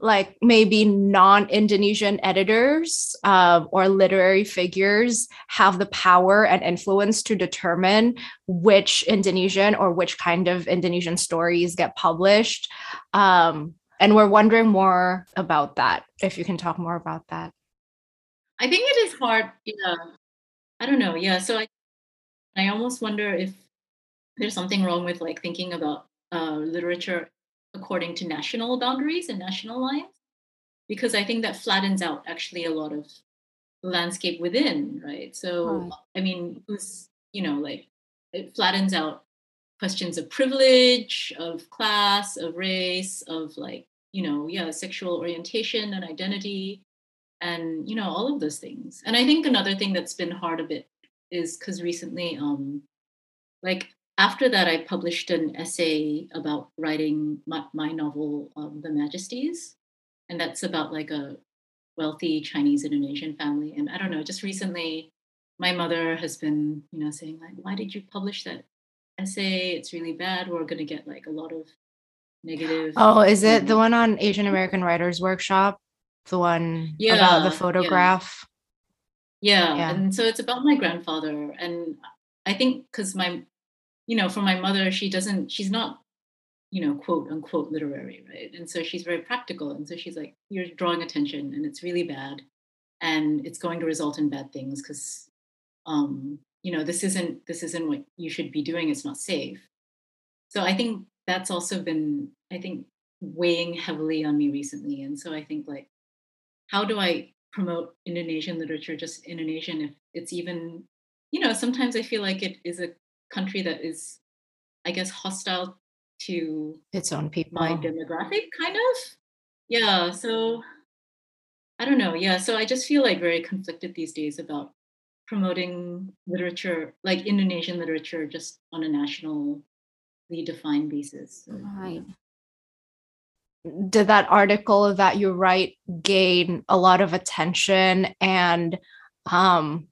like, maybe non Indonesian editors um, or literary figures have the power and influence to determine which Indonesian or which kind of Indonesian stories get published. Um, and we're wondering more about that, if you can talk more about that. I think it is hard. Yeah. I don't know. Yeah. So I, I almost wonder if there's something wrong with like thinking about uh, literature according to national boundaries and national lines, because I think that flattens out actually a lot of landscape within, right? So. I mean, who's, you know, like it flattens out questions of privilege, of class, of race, of like, you know, yeah, sexual orientation and identity and you know all of those things. And i think another thing that's been hard a bit is because recently um like after that i published an essay about writing my, my novel um, the majesties and that's about like a wealthy chinese indonesian family. And i don't know just recently my mother has been you know saying like why did you publish that essay? It's really bad. We're going to get like a lot of negative Oh, is it the one on Asian American Writers Workshop? The one about Yeah, the yeah. photograph? Yeah. Yeah. And so it's about my grandfather. And I think because my, you know, for my mother, she doesn't, she's not, you know, quote unquote literary, right? And so she's very practical. And so she's like, you're drawing attention and it's really bad. And it's going to result in bad things because, um, you know, this isn't, this isn't what you should be doing. It's not safe. So I think that's also been, I think, weighing heavily on me recently. And so I think like, how do I promote Indonesian literature just Indonesian if it's even you know sometimes I feel like it is a country that is I guess hostile to Its own people. my demographic kind of yeah so I don't know yeah so I just feel like very conflicted these days about promoting literature like Indonesian literature just on a nationally defined basis so. Right. Did that article that you write gain a lot of attention and um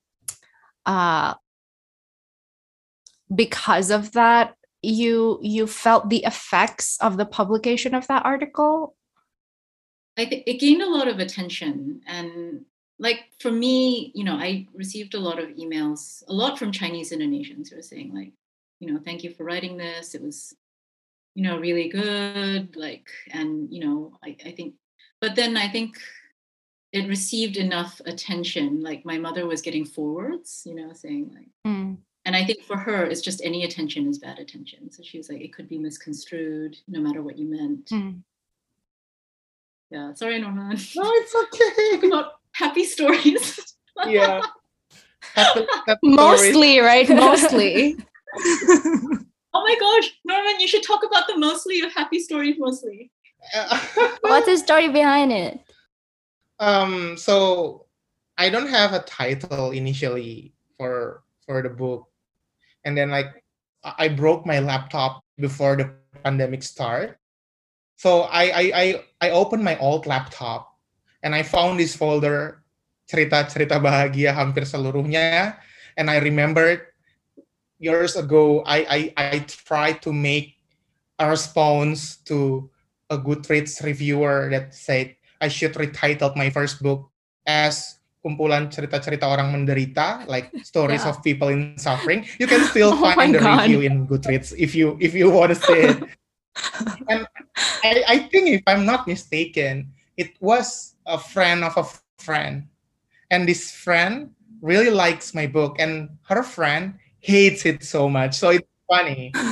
uh because of that you you felt the effects of the publication of that article I think it gained a lot of attention. And like for me, you know, I received a lot of emails, a lot from Chinese Indonesians who were saying, like, you know, thank you for writing this. It was, you know, really good. Like, and, you know, I, I think, but then I think it received enough attention. Like my mother was getting forwards, you know, saying like, Mm. and I think for her, it's just any attention is bad attention. So she was like, it could be misconstrued no matter what you meant. Mm. Yeah. Sorry, Norman. No, it's okay. about happy stories. yeah. Happy- happy stories. mostly right mostly oh my gosh, Norman, you should talk about the mostly of happy stories mostly. What's the story behind it? um so i don't have a title initially for for the book and then like i I broke my laptop before the pandemic start so i i i, I opened my old laptop and i found this folder cerita cerita bahagia hampir seluruhnya and i remembered years ago i i i tried to make a response to a goodreads reviewer that said I should retitle my first book as kumpulan cerita-cerita orang menderita, like stories Yeah. of people in suffering. You can still Oh find the God. review in Goodreads if you if you want to see it. and I, I think if I'm not mistaken, it was a friend of a friend, and this friend really likes my book, and her friend hates it so much. So it's funny.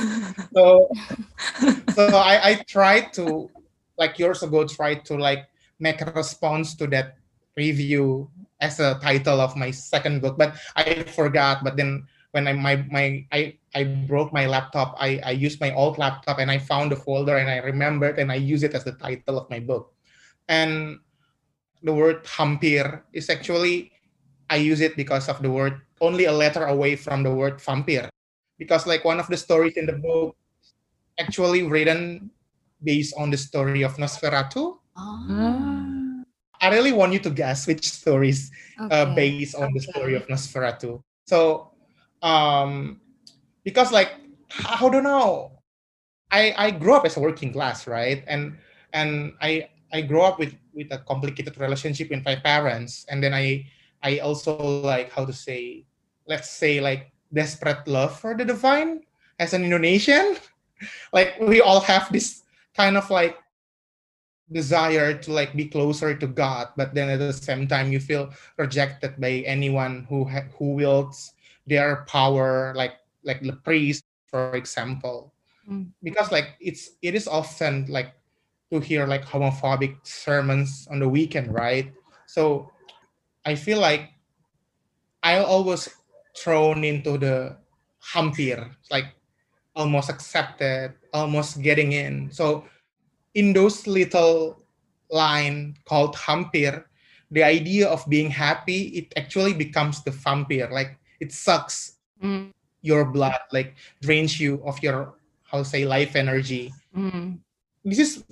So so I, I tried to like years ago tried to like make a response to that review as a title of my second book but i forgot but then when i my, my i i broke my laptop i i used my old laptop and i found the folder and i remembered and i use it as the title of my book and the word hampir is actually i use it because of the word only a letter away from the word vampire because like one of the stories in the book actually written based on the story of Nosferatu. Oh, I really want you to guess which stories uh, based on the story of Nosferatu. So, um, because like I don't know, I I grew up as a working class, right? And and I I grew up with with a complicated relationship with my parents, and then I I also like how to say, let's say like desperate love for the divine as an Indonesian. like we all have this kind of like desire to like be closer to God, but then at the same time you feel rejected by anyone who ha- who wields their power, like like the priest, for example, Mm. because like it's it is often like to hear like homophobic sermons on the weekend, right? So I feel like I always thrown into the hampir, like almost accepted, almost getting in. So in those little line called hampir, the idea of being happy, it actually becomes the vampire. Like it sucks Mm, your blood, like drains you of your how say life energy. mm, This is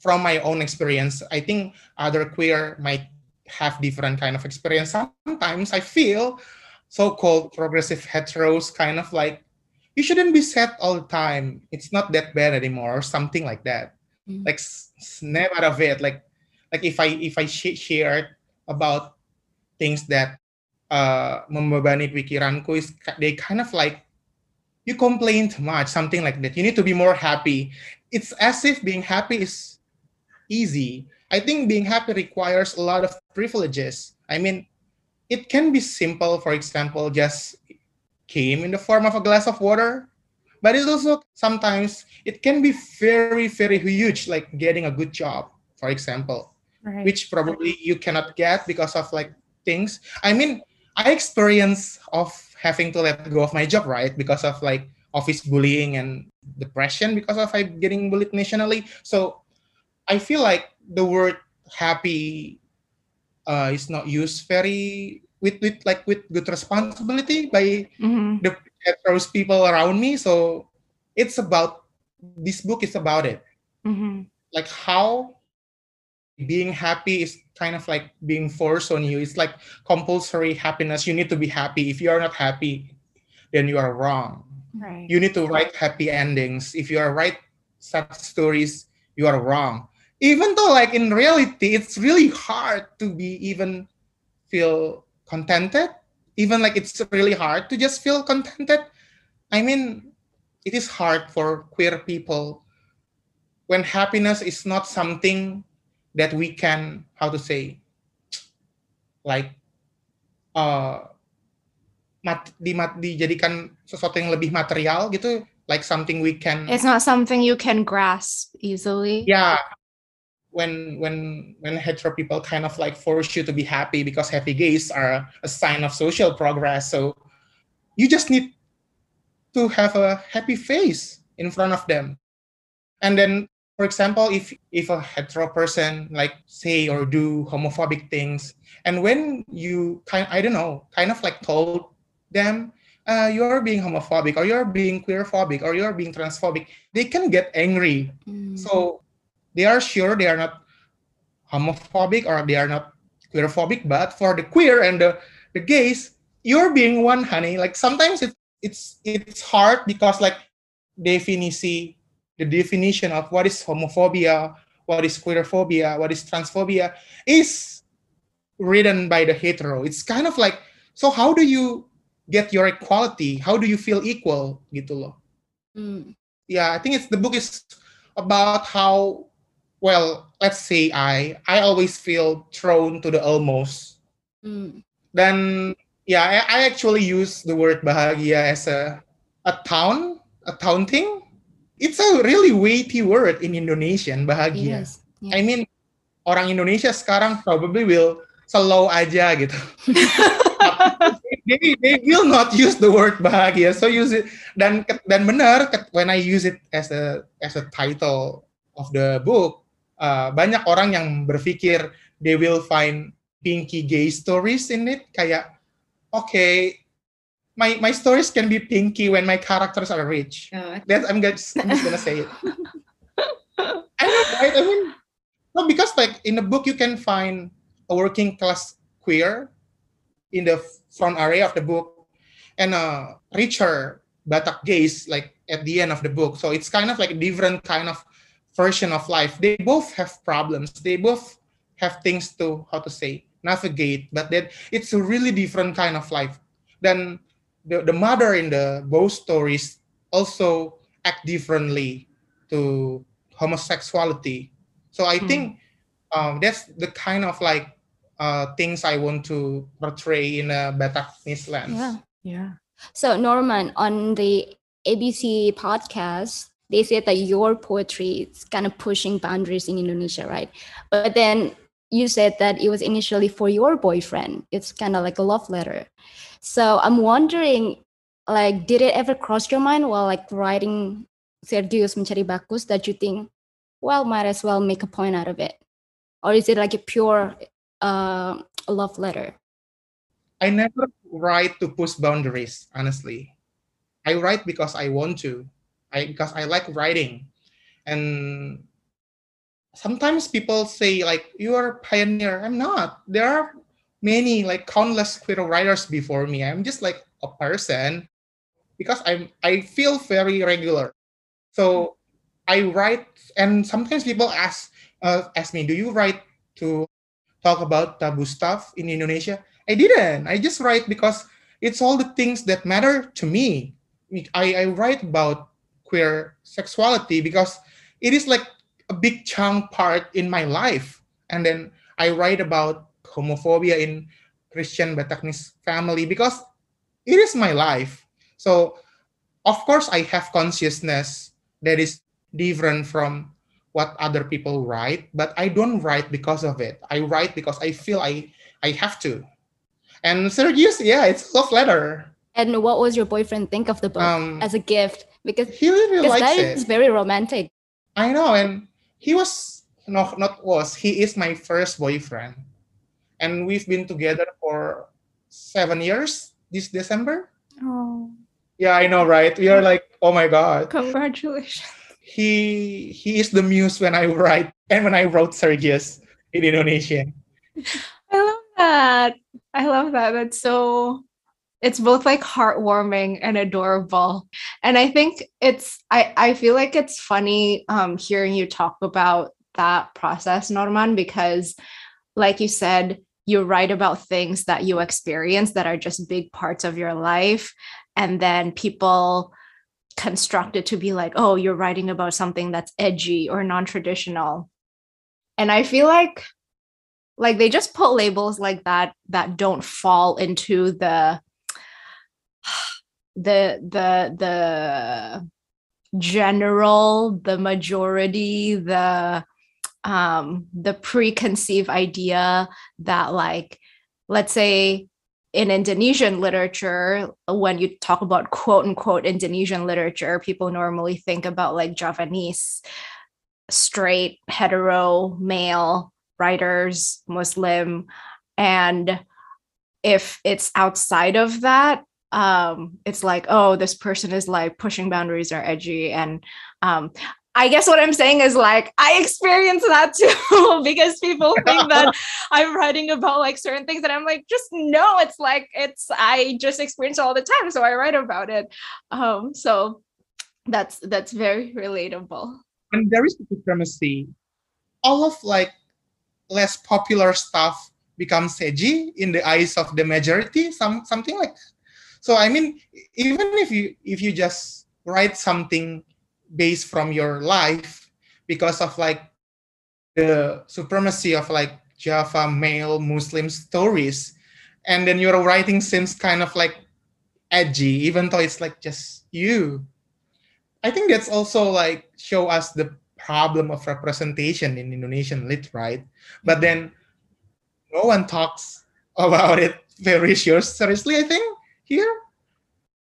from my own experience. I think other queer might have different kind of experience. Sometimes I feel so-called progressive heteros kind of like you shouldn't be sad all the time. It's not that bad anymore, or something like that. Mm. Like snap out of it. Like like if I if I sh- shared about things that uh, membebani pikiranku is they kind of like you complain too much, something like that. You need to be more happy. It's as if being happy is easy. I think being happy requires a lot of privileges. I mean, it can be simple, for example, just came in the form of a glass of water, but it's also sometimes it can be very, very huge, like getting a good job, for example, Right. which probably you cannot get because of like things. I mean, I experience of having to let go of my job, right? Because of like office bullying and depression because of I getting bullied nationally. So I feel like the word happy uh, is not used very with with like with good responsibility by Mhm. the those people around me. So it's about this book is about it, Mhm. like how being happy is kind of like being forced on you. It's like compulsory happiness. You need to be happy. If you are not happy, then you are wrong. Right. You need to write happy endings. If you are write sad stories, you are wrong. Even though like in reality, it's really hard to be even feel contented. Even like it's really hard to just feel contented. I mean, it is hard for queer people when happiness is not something that we can how to say like uh mat, di, mat, dijadikan sesuatu yang lebih material gitu like something we can It's not something you can grasp easily. yeah when when when hetero people kind of like force you to be happy because happy gays are a sign of social progress. So you just need to have a happy face in front of them. And then for example if if a hetero person like say or do homophobic things and when you kind i don't know kind of like told them uh, you're being homophobic or you're being queerphobic or you're being transphobic they can get angry. Mm. so they are sure they are not homophobic or they are not queerphobic, but for the queer and the, the gays, you're being one, honey. Like sometimes it, it's it's hard because like definisi, the definition of what is homophobia, what is queerphobia, what is transphobia is written by the hetero. It's kind of like so how do you get your equality? How do you feel equal gitu loh? Mm. yeah i think it's the book is about how well let's say i i always feel thrown to the almost Mm. then yeah I, I actually use the word bahagia as a a town a town thing it's a really weighty word in indonesian bahagia Yes. Yeah. i mean orang indonesia sekarang probably will slow aja gitu they, they will not use the word bahagia so use it dan dan benar when I use it as a as a title of the book uh, banyak orang yang berpikir they will find pinky gay stories in it kayak okay my my stories can be pinky when my characters are rich Yeah, that I'm just, I'm just gonna say it. I know, right? I mean, no, because like in the book you can find a working class queer in the front area of the book, and a richer Batak gays like at the end of the book. So it's kind of like a different kind of version of life. They both have problems. They both have things to how to say navigate, but then it's a really different kind of life. Then the, the mother in the both stories also act differently to homosexuality. So I Hmm. think um, that's the kind of like uh, things I want to portray in a Bataknese lens. Yeah. Yeah. So Norman, on the ABC podcast, they said that your poetry is kind of pushing boundaries in Indonesia, right? But then you said that it was initially for your boyfriend. It's kind of like a love letter. So I'm wondering, like, did it ever cross your mind while like writing Sergius Mencari Bacchus that you think, well, might as well make a point out of it, or is it like a pure uh, love letter? I never write to push boundaries, honestly. I write because I want to. I because I like writing. And sometimes people say like you are a pioneer. I'm not. There are many like countless queer writers before me. I'm just like a person because I'm I feel very regular. So I write and sometimes people ask uh, ask me, do you write to talk about taboo stuff in Indonesia? I didn't. I just write because it's all the things that matter to me. I, I write about queer sexuality because it is like a big chunk part in my life. And then I write about homophobia in Christian Bataknese family because it is my life. So of course I have consciousness that is different from what other people write, but I don't write because of it. I write because I feel I I have to. And Sergius, yeah, it's love letter. And what was your boyfriend think of the book um, as a gift? Because he really likes that it. is very romantic. I know, and he was no, not was. He is my first boyfriend, and we've been together for seven years this December. Oh. Yeah, I know, right? We are like, oh my god. Congratulations. He he is the muse when I write and when I wrote Sergius in Indonesian. I love that. I love that. That's so it's both like heartwarming and adorable. And I think it's I I feel like it's funny um hearing you talk about that process, Norman, because like you said, you write about things that you experience that are just big parts of your life. And then people construct it to be like, oh, you're writing about something that's edgy or non traditional. And I feel like like they just put labels like that that don't fall into the the the the general the majority the um the preconceived idea that like let's say in Indonesian literature, when you talk about quote unquote Indonesian literature, people normally think about like Javanese, straight, hetero, male writers, Muslim. And if it's outside of that, um, it's like, oh, this person is like pushing boundaries or edgy. And um, I guess what I'm saying is like I experience that too because people think that I'm writing about like certain things and I'm like just no it's like it's I just experience all the time so I write about it. Um so that's that's very relatable. And there is supremacy. All of like less popular stuff becomes edgy in the eyes of the majority some something like so i mean even if you if you just write something based from your life because of like the supremacy of like java male muslim stories and then your writing seems kind of like edgy even though it's like just you i think that's also like show us the problem of representation in Indonesian lit, right? But mm-hmm. then no one talks about it very seriously. I think here,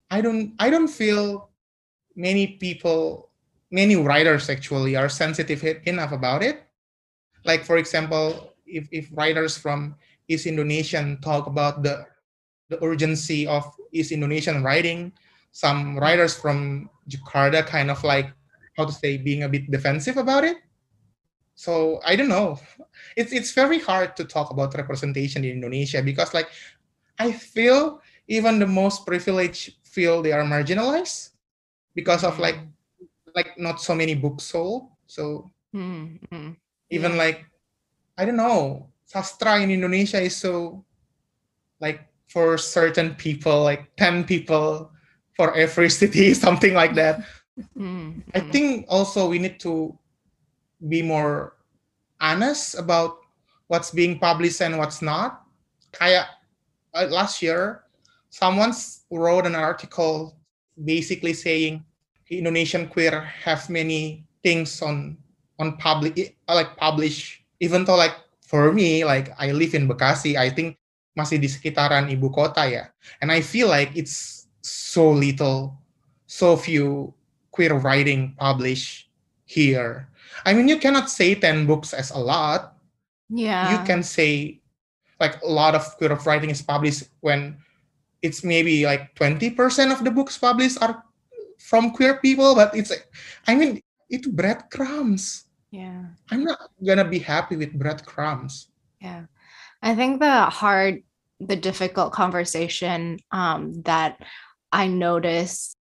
I don't, I don't feel many people, many writers actually are sensitive enough about it. Like for example, if if writers from East Indonesian talk about the the urgency of East Indonesian writing, some writers from Jakarta kind of like how to say being a bit defensive about it so i don't know it's it's very hard to talk about representation in indonesia because like i feel even the most privileged feel they are marginalized because of like like not so many books sold so mm-hmm. even like i don't know sastra in indonesia is so like for certain people like 10 people for every city something like that Mm-hmm. I think also we need to be more honest about what's being published and what's not. Kayak uh, last year, someone wrote an article basically saying Indonesian queer have many things on on public eh, like publish even though like for me like I live in Bekasi I think masih di sekitaran ibu kota ya and I feel like it's so little so few queer writing published here. I mean, you cannot say 10 books as a lot. Yeah. You can say like a lot of queer writing is published when it's maybe like 20% of the books published are from queer people, but it's like, I mean, it's breadcrumbs. Yeah. I'm not gonna be happy with breadcrumbs. Yeah. I think the hard, the difficult conversation um, that I notice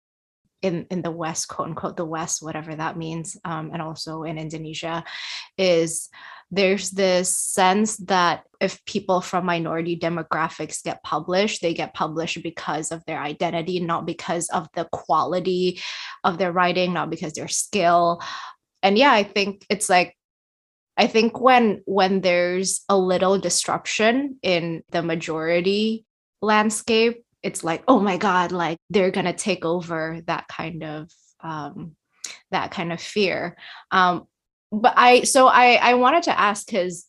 in in the west quote unquote the west whatever that means um, and also in indonesia is there's this sense that if people from minority demographics get published, they get published because of their identity, not because of the quality of their writing, not because their skill. And yeah, I think it's like I think when when there's a little disruption in the majority landscape, it's like, oh my God, like they're gonna take over that kind of um, that kind of fear. Um, but I so I I wanted to ask because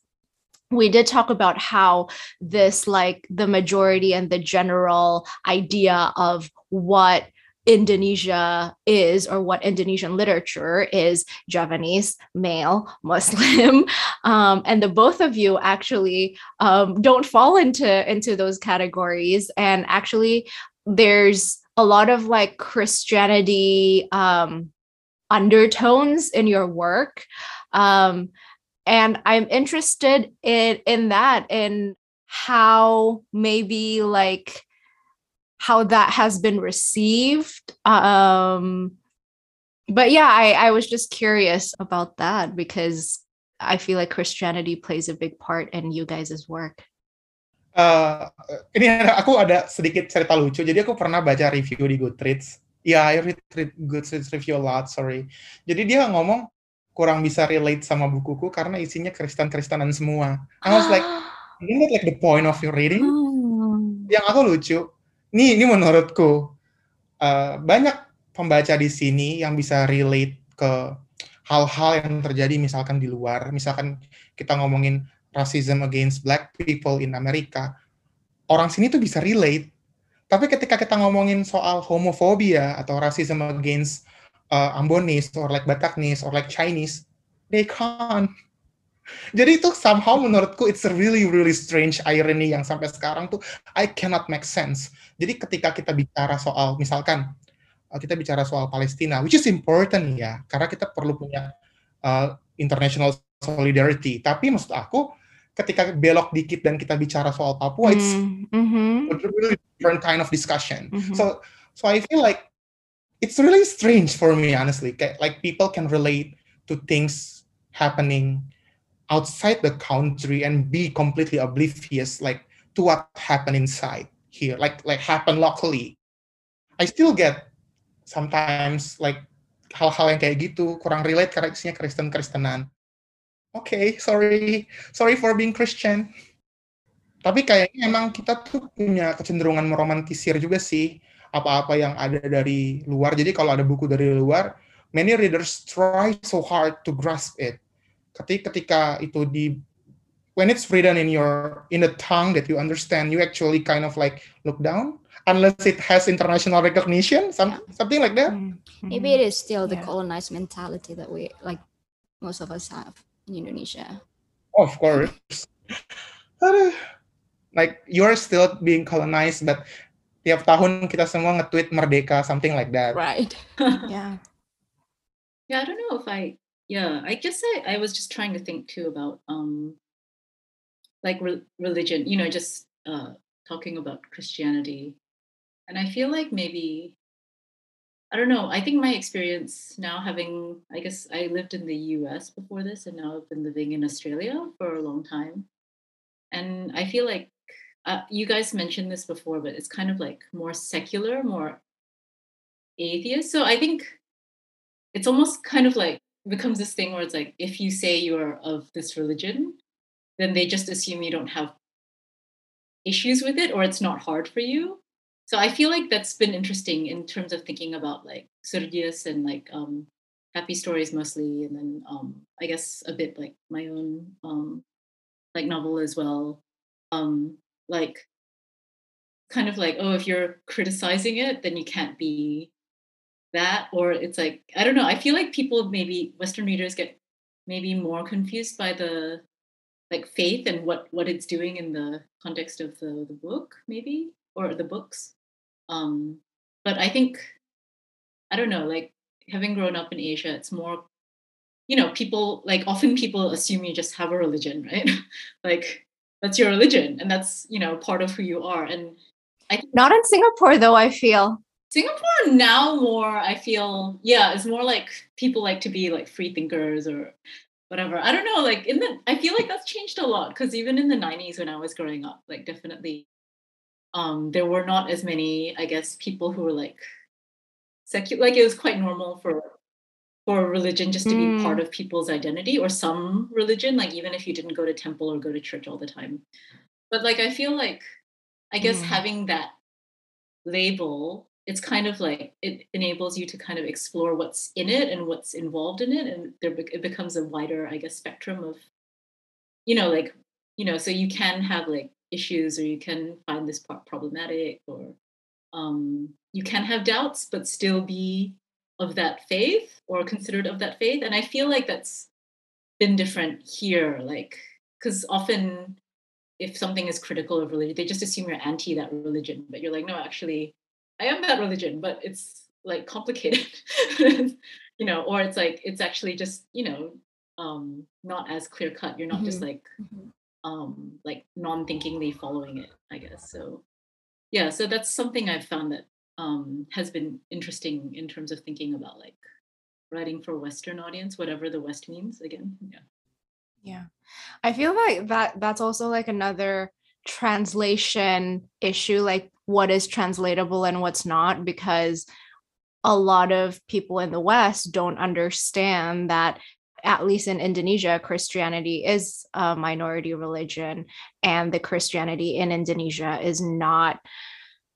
we did talk about how this like the majority and the general idea of what Indonesia is or what Indonesian literature is Javanese, male, Muslim. Um, and the both of you actually um, don't fall into, into those categories. And actually, there's a lot of like Christianity um, undertones in your work. Um, and I'm interested in, in that, in how maybe like how that has been received. Um, but yeah, I, I was just curious about that because I feel like Christianity plays a big part in you guys' work. Uh, ini aku ada sedikit cerita lucu. Jadi aku pernah baca review di Goodreads. Ya, yeah, I read, read Goodreads review a lot, sorry. Jadi dia ngomong kurang bisa relate sama bukuku karena isinya Kristen-Kristenan semua. I was like, isn't that like the point of your reading? Hmm. Yang aku lucu, ini ini menurutku uh, banyak pembaca di sini yang bisa relate ke hal-hal yang terjadi misalkan di luar, misalkan kita ngomongin racism against black people in Amerika, orang sini tuh bisa relate. Tapi ketika kita ngomongin soal homofobia atau racism against uh, Ambonese or like Bataknese or like Chinese, they can't. Jadi itu somehow menurutku it's a really really strange irony yang sampai sekarang tuh I cannot make sense. Jadi ketika kita bicara soal misalkan uh, kita bicara soal Palestina, which is important ya, karena kita perlu punya uh, international solidarity. Tapi maksud aku ketika belok dikit dan kita bicara soal Papua, mm, it's mm-hmm. a really different kind of discussion. Mm-hmm. So so I feel like it's really strange for me honestly. Like people can relate to things happening outside the country and be completely oblivious like to what happened inside here like like happen locally I still get sometimes like hal-hal yang kayak gitu kurang relate karena isinya Kristen Kristenan okay, sorry. Sorry for being Christian. Tapi kayaknya emang kita tuh punya kecenderungan meromantisir juga sih apa-apa yang ada dari luar. Jadi kalau ada buku dari luar many readers try so hard to grasp it. Ketika ketika itu di when it's written in your in the tongue that you understand you actually kind of like look down unless it has international recognition some, something like that. Mm-hmm. maybe it is still the yeah. colonized mentality that we like most of us have in indonesia? Of course. Like you're still being colonized but tiap tahun kita semua nge-tweet merdeka something like that. Right. Yeah. Yeah i don't know if i yeah i guess i, I was just trying to think too about um like re- religion you know just uh talking about christianity. And i feel like maybe i don't know. I think my experience now having i guess i lived in the us before this and now i've been living in australia for a long time. And i feel like uh, you guys mentioned this before but it's kind of like more secular more atheist. So i think it's almost kind of like becomes this thing where it's like if you say you're of this religion then they just assume you don't have issues with it or it's not hard for you so i feel like that's been interesting in terms of thinking about like Sergius and like um happy stories mostly and then um i guess a bit like my own um like novel as well. Um like kind of like oh if you're criticizing it then you can't be that or it's like i don't know i feel like people maybe western readers get maybe more confused by the like faith and what what it's doing in the context of the the book maybe or the books um but i think i don't know like having grown up in asia it's more you know people like often people assume you just have a religion right like that's your religion and that's you know part of who you are and I, think not in singapore though i feel Singapore now more I feel yeah it's more like people like to be like free thinkers or whatever. I don't know. Like in the, I feel like that's changed a lot because even in the '90s when I was growing up, like definitely, um, there were not as many, I guess, people who were like secular. Like it was quite normal for for religion just to be Mm. part of people's identity or some religion, like even if you didn't go to temple or go to church all the time. But like I feel like, I guess Mm. having that label it's kind of like it enables you to kind of explore what's in it and what's involved in it and there it becomes a wider i guess spectrum of you know like you know so you can have like issues or you can find this part problematic or um you can have doubts but still be of that faith or considered of that faith and i feel like that's been different here like because often if something is critical of religion they just assume you're anti that religion but you're like no actually I am that religion, but it's like complicated, you know, or it's like it's actually just you know um, not as clear cut. You're not just like Mhm. Um, like non-thinkingly following it, I guess. So yeah, so that's something I've found that um, has been interesting in terms of thinking about like writing for Western audience, whatever the West means. Again, yeah. Yeah. I feel like that that's also like another translation issue like what is translatable and what's not because a lot of people in the west don't understand that at least in Indonesia Christianity is a minority religion and the Christianity in Indonesia is not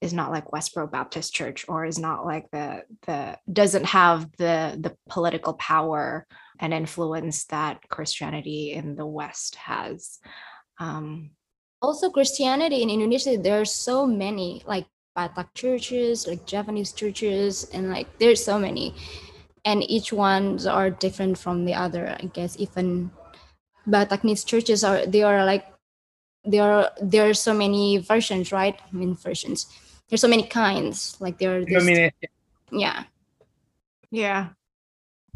is not like Westboro Baptist Church or is not like the the doesn't have the the political power and influence that Christianity in the West has. Um, Also, Christianity in Indonesia, there are so many like Batak churches, like Javanese churches, and like there's so many, and each ones are different from the other. I guess even Bataknese churches are they are like there are there are so many versions, right? I mean versions. There's so many kinds. Like there are this, Denomination. yeah. yeah.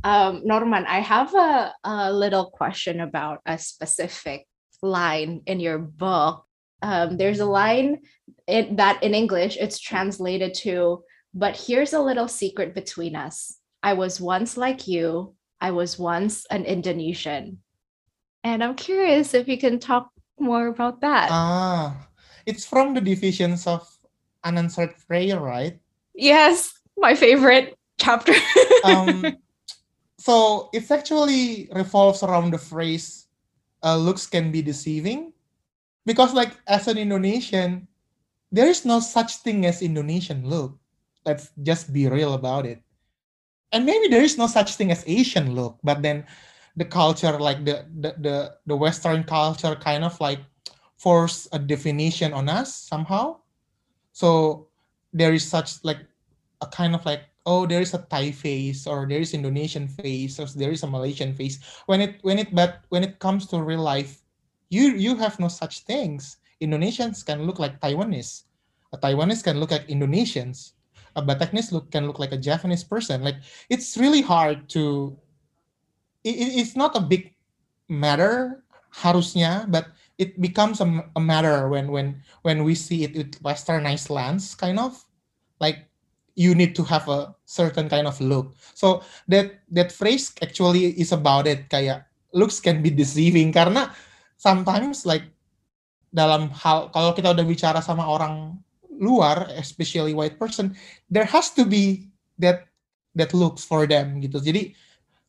Um, Norman, I have a, a little question about a specific line in your book. Um, there's a line in, that in English it's translated to, but here's a little secret between us. I was once like you. I was once an Indonesian. And I'm curious if you can talk more about that. Ah, it's from the divisions of unanswered prayer, right? yes, my favorite chapter. um, so it's actually revolves around the phrase uh, looks can be deceiving because like as an indonesian there is no such thing as indonesian look let's just be real about it and maybe there is no such thing as asian look but then the culture like the the the, the western culture kind of like force a definition on us somehow. So there is such like a kind of like oh there is a Thai face or there is Indonesian face or there is a Malaysian face. When it when it but when it comes to real life you you have no such things. Indonesians can look like Taiwanese. A Taiwanese can look like Indonesians Bataknese look can look like a Japanese person. Like it's really hard to it, it- it's not a big matter harusnya but it becomes a, a matter when when when we see it with westernized lens kind of. Like you need to have a certain kind of look. So that that phrase actually is about it. Kayak looks can be deceiving. Karena sometimes like dalam hal kalau kita udah bicara sama orang luar especially white person there has to be that that looks for them gitu jadi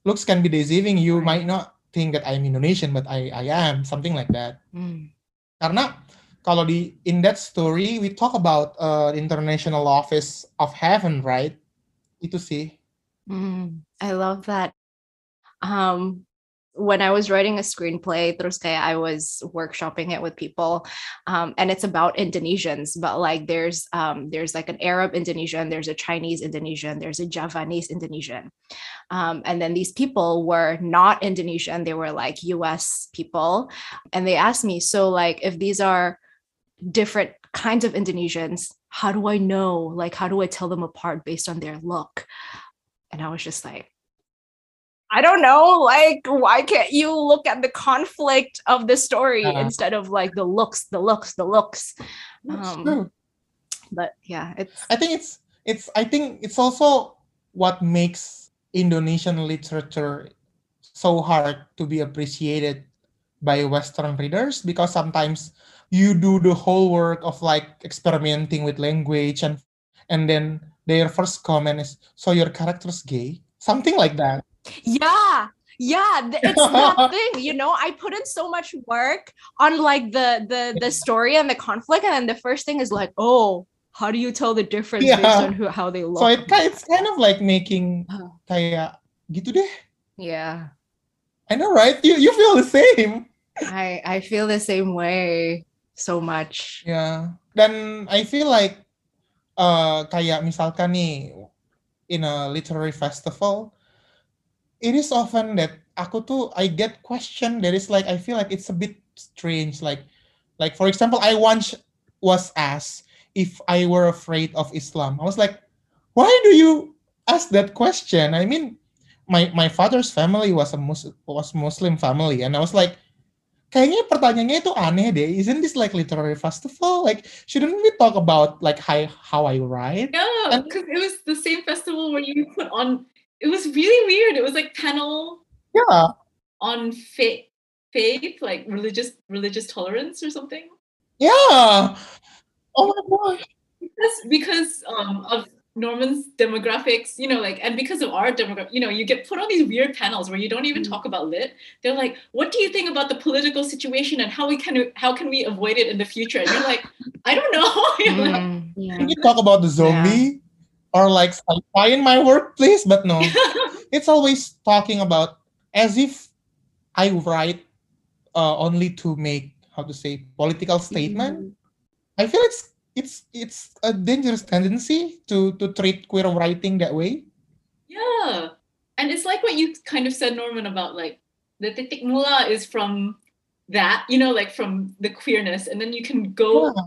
looks can be deceiving you Right. might not think that I'm Indonesian but I I am something like that Mm. karena kalau di in that story we talk about uh, international office of heaven right itu sih Mm, I love that. Um, when I was writing a screenplay, terus kayak I was workshopping it with people, um, and it's about Indonesians, but like there's um, there's like an Arab Indonesian, there's a Chinese Indonesian, there's a Javanese Indonesian, um, and then these people were not Indonesian; they were like U.S. people, and they asked me, so like if these are different kinds of Indonesians, how do I know? Like, how do I tell them apart based on their look? And I was just like, I don't know. Like, why can't you look at the conflict of the story Uh-huh. instead of like the looks, the looks, the looks? Um. But yeah, it's I think it's it's I think it's also what makes Indonesian literature so hard to be appreciated by Western readers because sometimes you do the whole work of like experimenting with language and and then their first comment is so your character's gay something like that Yeah. Yeah, it's that thing, you know. I put in so much work on like the the the story and the conflict, and then the first thing is like, oh, how do you tell the difference based on who how they look? so it, it's kind of like making Uh. kayak gitu deh yeah, I know right you you feel the same I I feel the same way so much. yeah then I feel like uh kayak misalkan nih in a literary festival it is often that aku tuh I get question that is like I feel like it's a bit strange like like for example I once was asked if I were afraid of Islam. I was like why do you ask that question? I mean my my father's family was a Mus- was Muslim family and I was like kayaknya pertanyaannya itu aneh deh. Isn't this like literary festival like shouldn't we talk about like how how I write? Yeah, because it was the same festival where you put on. It was really weird. It was like panel yeah on faith, faith, like religious religious tolerance or something. yeah oh my gosh Because because um of Norman's demographics, you know, like and because of our demographic, you know, you get put on these weird panels where you don't even Mm. talk about lit. They're like, "What do you think about the political situation and how we can how can we avoid it in the future?" And you're like, "I don't know." You know? Mm. Yeah. Can you talk about the zombie or like sci-fi in my workplace? But no, it's always talking about as if I write uh, only to make how to say political statement. I feel it's it's it's a dangerous tendency to to treat queer writing that way. Yeah. And it's like what you kind of said, Norman, about like the titik mula is from that, you know, like from the queerness, and then you can go Yeah.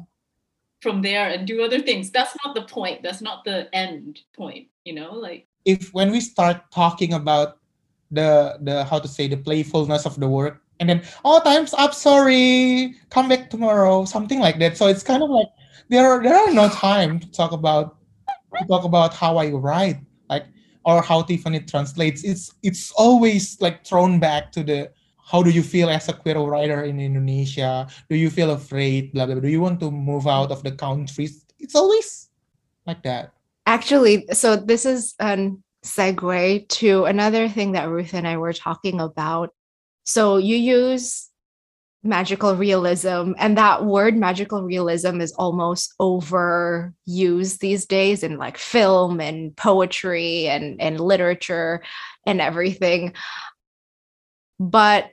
From there and do other things. That's not the point. That's not the end point, you know? Like If when we start talking about the the how to say the playfulness of the work and then oh time's up sorry come back tomorrow something like that so it's kind of like there are there are no time to talk about to talk about how I write like or how Tiffany translates it's it's always like thrown back to the how do you feel as a queer writer in Indonesia do you feel afraid blah blah, blah. do you want to move out of the country? it's always like that Actually, so this is a segue to another thing that Ruth and I were talking about. So you use magical realism, and that word magical realism is almost overused these days in like film and poetry and, and literature and everything. But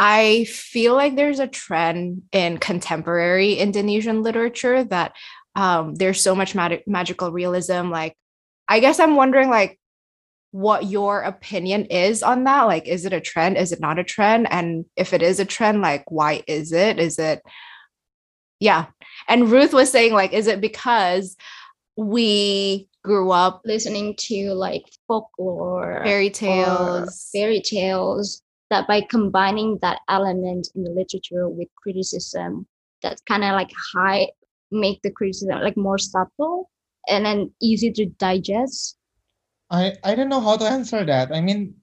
I feel like there's a trend in contemporary Indonesian literature that um, there's so much mag- magical realism. Like, I guess I'm wondering, like, what your opinion is on that. Like, is it a trend? Is it not a trend? And if it is a trend, like, why is it? Is it, yeah. And Ruth was saying, like, is it because we grew up Listening to like folklore, fairy tales? fairy tales, that by combining that element in the literature with criticism, that's kind of like high, make the criticism like more subtle and then easy to digest. I I don't know how to answer that. I mean,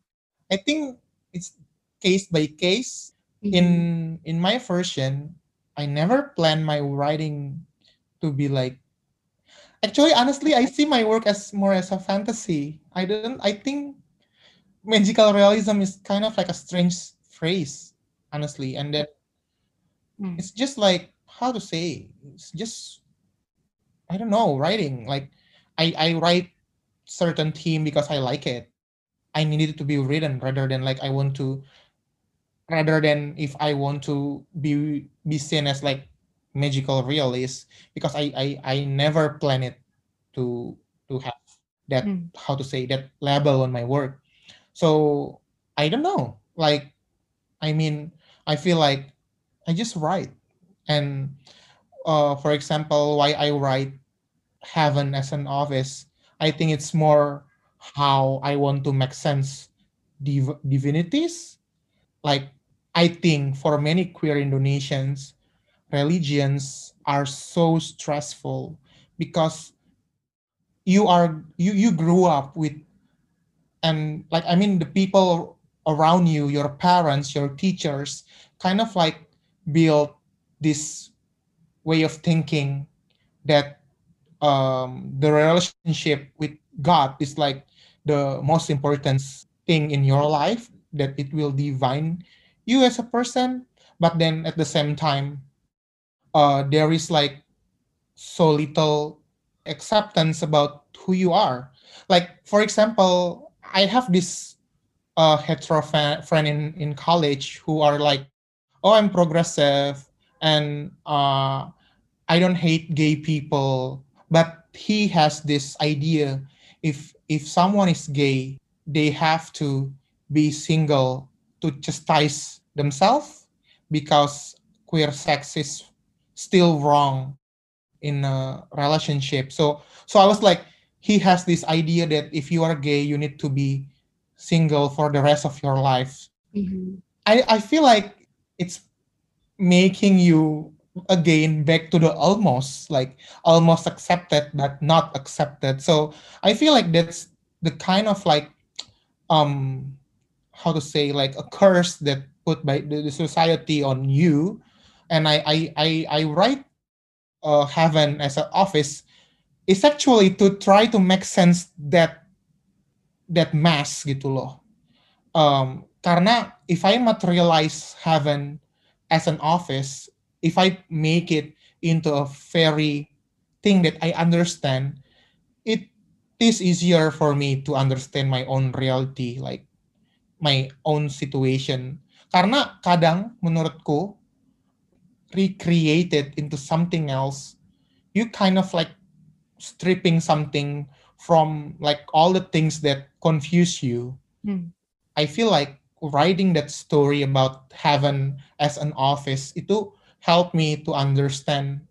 I think it's case by case. In mm-hmm. in my version, I never plan my writing to be like. Actually, honestly, I see my work as more as a fantasy. I don't. I think magical realism is kind of like a strange phrase, honestly, and that Mm. it's just like how to say. It's just I don't know writing. Like I I write certain theme because I like it. I need it to be written rather than like I want to rather than if I want to be be seen as like magical realist because I I, I never plan it to to have that Mm. how to say that label on my work. So I don't know. Like I mean I feel like I just write and uh for example why I write heaven as an office I think it's more how I want to make sense div- divinities. Like I think for many queer Indonesians, religions are so stressful because you are you you grew up with and like I mean the people around you, your parents, your teachers, kind of like build this way of thinking that um, the relationship with God is like the most important thing in your life, that it will define you as a person. But then at the same time, uh, there is like so little acceptance about who you are. Like, for example, I have this uh, hetero fa- friend in, in college who are like, oh, I'm progressive and uh, I don't hate gay people. But he has this idea if if someone is gay, they have to be single to chastise themselves because queer sex is still wrong in a relationship. So so I was like, he has this idea that if you are gay, you need to be single for the rest of your life. Mhm. I, I feel like it's making you again back to the almost like almost accepted but not accepted. So I feel like that's the kind of like um how to say like a curse that put by the, the society on you. And I I I, I write uh, heaven as an office is actually to try to make sense that that mass gitu loh. Um, karena if I materialize heaven as an office, if I make it into a very thing that I understand, it is easier for me to understand my own reality, like my own situation. Karena kadang menurutku recreated into something else, you kind of like stripping something from like all the things that confuse you. Hmm. I feel like writing that story about heaven as an office itu helped me to understand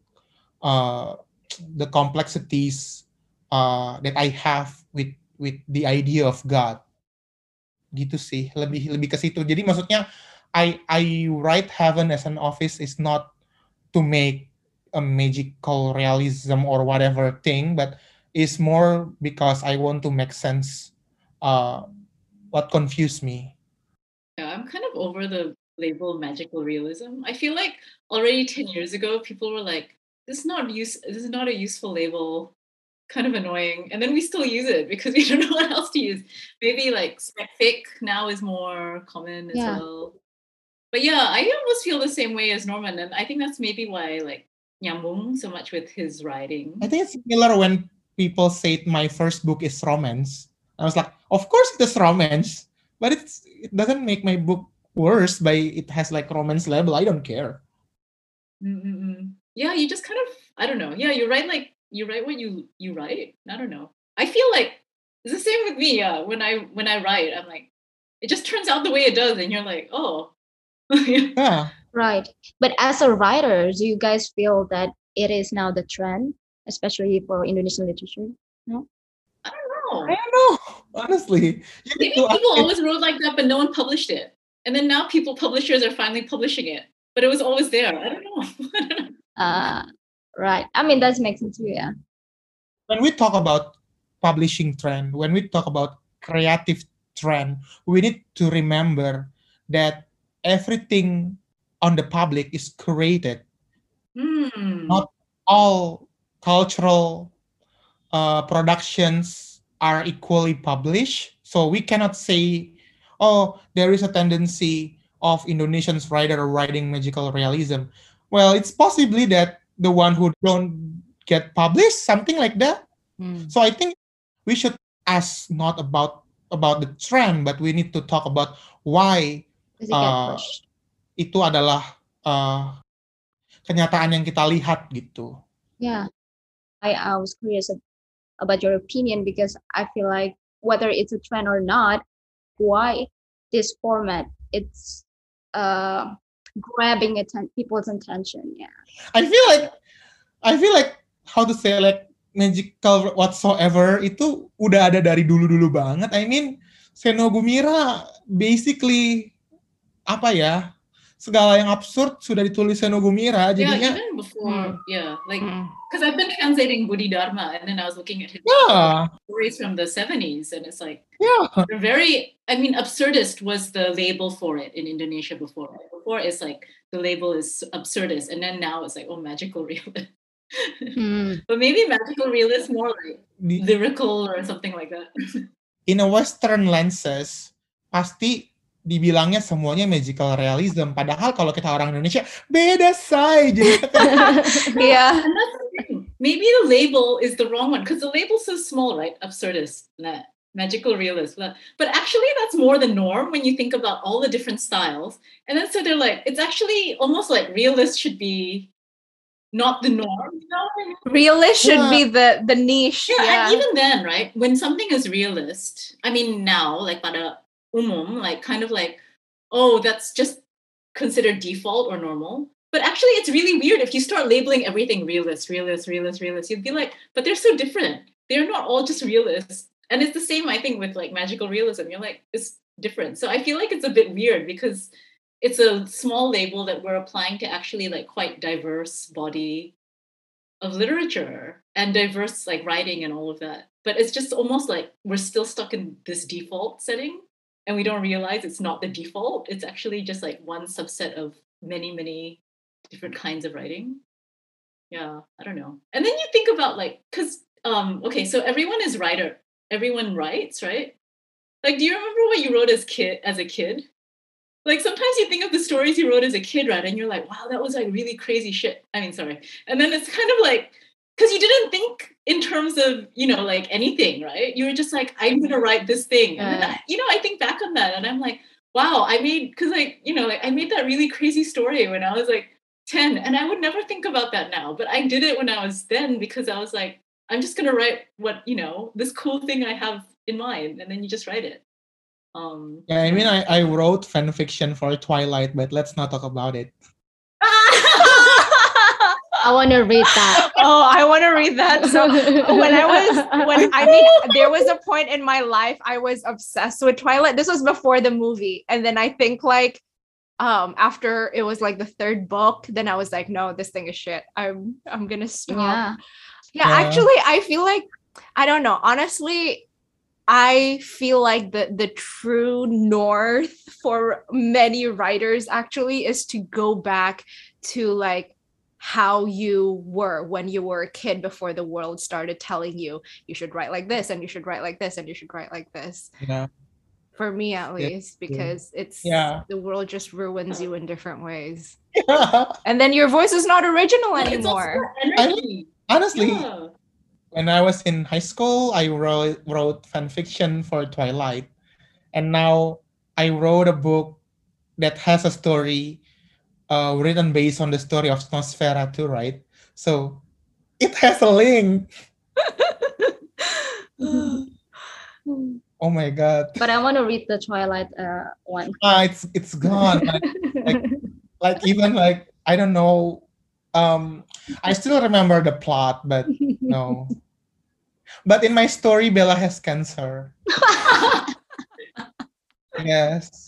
uh, the complexities uh, that I have with with the idea of God. Gitu sih, lebih lebih ke situ. Jadi maksudnya I I write heaven as an office is not to make a magical realism or whatever thing, but it's more because I want to make sense uh, what confused me. Yeah, I'm kind of over the label magical realism. I feel like already 10 years ago, people were like, this is not use this is not a useful label. Kind of annoying. And then we still use it because we don't know what else to use. Maybe like spec now is more common as Yeah. well. But yeah, I almost feel the same way as Norman. And I think that's maybe why like Nyambung so much with his writing. I think it's similar when people say my first book is romance. I was like, of course it is romance, but it's it doesn't make my book worse by it has like romance label. I don't care. Mm-mm-mm. Yeah, you just kind of I don't know. Yeah, you write like you write what you you write. I don't know. I feel like it's the same with me. Yeah, when I when I write, I'm like, it just turns out the way it does, and you're like, oh, yeah. Yeah. Right. But as a writer, do you guys feel that it is now the trend, especially for Indonesian literature? No? I don't know. I know. don't know. Honestly, you Maybe need people ask- always wrote like that, but no one published it. And then now people publishers are finally publishing it, but it was always there. I don't know. I don't know. Uh, right. I mean, that makes sense too. Yeah. when we talk about publishing trend, when we talk about creative trend, we need to remember that everything on the public is created. Hmm. Not all cultural uh, productions are equally published. So we cannot say, oh, there is a tendency of Indonesians writer writing magical realism. Well, it's possibly that the one who don't get published, something like that. Hmm. So I think we should ask not about about the trend, but we need to talk about why Does it get Uh? Itu adalah uh, kenyataan yang kita lihat gitu. Yeah. I, I was curious ab- about your opinion because I feel like whether it's a trend or not, why this format it's uh grabbing atten- people's attention. Yeah. I feel like I feel like how to say like magical whatsoever itu udah ada dari dulu-dulu banget. I mean, Seno Gumira basically apa ya? Segala yang absurd sudah ditulis Seno Gumira Yeah, jadinya even before, yeah, like because I've been translating Budi Darma, and then I was looking at his ya stories from the '70s, and it's like ya they're very. I mean, absurdist was the label for it in Indonesia before. Before it's like the label is absurdist, and then now it's like oh, magical realist. Hmm. but maybe magical realist more like lyrical or something like that. in a western lenses pasti dibilangnya semuanya magical realism padahal kalau kita orang Indonesia beda saja Yeah. Thing. Maybe the label is the wrong one because the label's so small, right? Absurdist, nah, magical realist. blah. But actually, that's more the norm when you think about all the different styles. And then so they're like, it's actually almost like realist should be not the norm. You know? Realist should Yeah. be the the niche. Yeah, Yeah. and even then, right? When something is realist, I mean, now, like pada umum, like kind of like, oh, that's just considered default or normal. But actually, it's really weird if you start labeling everything realist, realist, realist, realist. You'd be like, but they're so different. They're not all just realists. And it's the same, I think, with like magical realism. You're like, it's different. So I feel like it's a bit weird because it's a small label that we're applying to actually like quite diverse body of literature and diverse like writing and all of that. But it's just almost like we're still stuck in this default setting and we don't realize it's not the default. It's actually just like one subset of many, many different kinds of writing. Yeah, I don't know. And then you think about like, because, um, okay, so everyone is writer. Everyone writes, right? Like, do you remember what you wrote as kid as a kid? Like sometimes you think of the stories you wrote as a kid, right? And you're like, wow, that was like really crazy shit. I mean, sorry. And then it's kind of like, because you didn't think in terms of, you know, like anything, right? You were just like, I'm going to write this thing. And then. I, you know, I think back on that and I'm like, wow, I made, because like, you know, like I made that really crazy story when I was like 10. And I would never think about that now. But I did it when I was then because I was like, I'm just going to write what, you know, this cool thing I have in mind. And then you just write it. Um, Yeah, I mean, I, I wrote fan fiction for Twilight, but let's not talk about it. I want to read that. oh, I want to read that. So when I was when I mean there was a point in my life I was obsessed with Twilight. This was before the movie. And then I think like um after it was like the third book, then I was like, no, this thing is shit. I'm I'm gonna stop. yeah. Yeah, Yeah. actually, I feel like I don't know. Honestly, I feel like the the true north for many writers actually is to go back to like how you were when you were a kid before the world started telling you you should write like this and you should write like this and you should write like this. Yeah. For me at Yeah, least because it's Yeah. the world just ruins you in different ways. And then your voice is not original But it's also anymore. that energy. Honestly, Yeah. when I was in high school, I wrote wrote fan fiction for Twilight, and now I wrote a book that has a story uh, written based on the story of Nosferatu, right? So it has a link. Oh my god! But I want to read the Twilight uh, one. Ah, it's it's gone. Like, like, like even like I don't know. Um, I still remember the plot, but no. But in my story, Bella has cancer. Yes.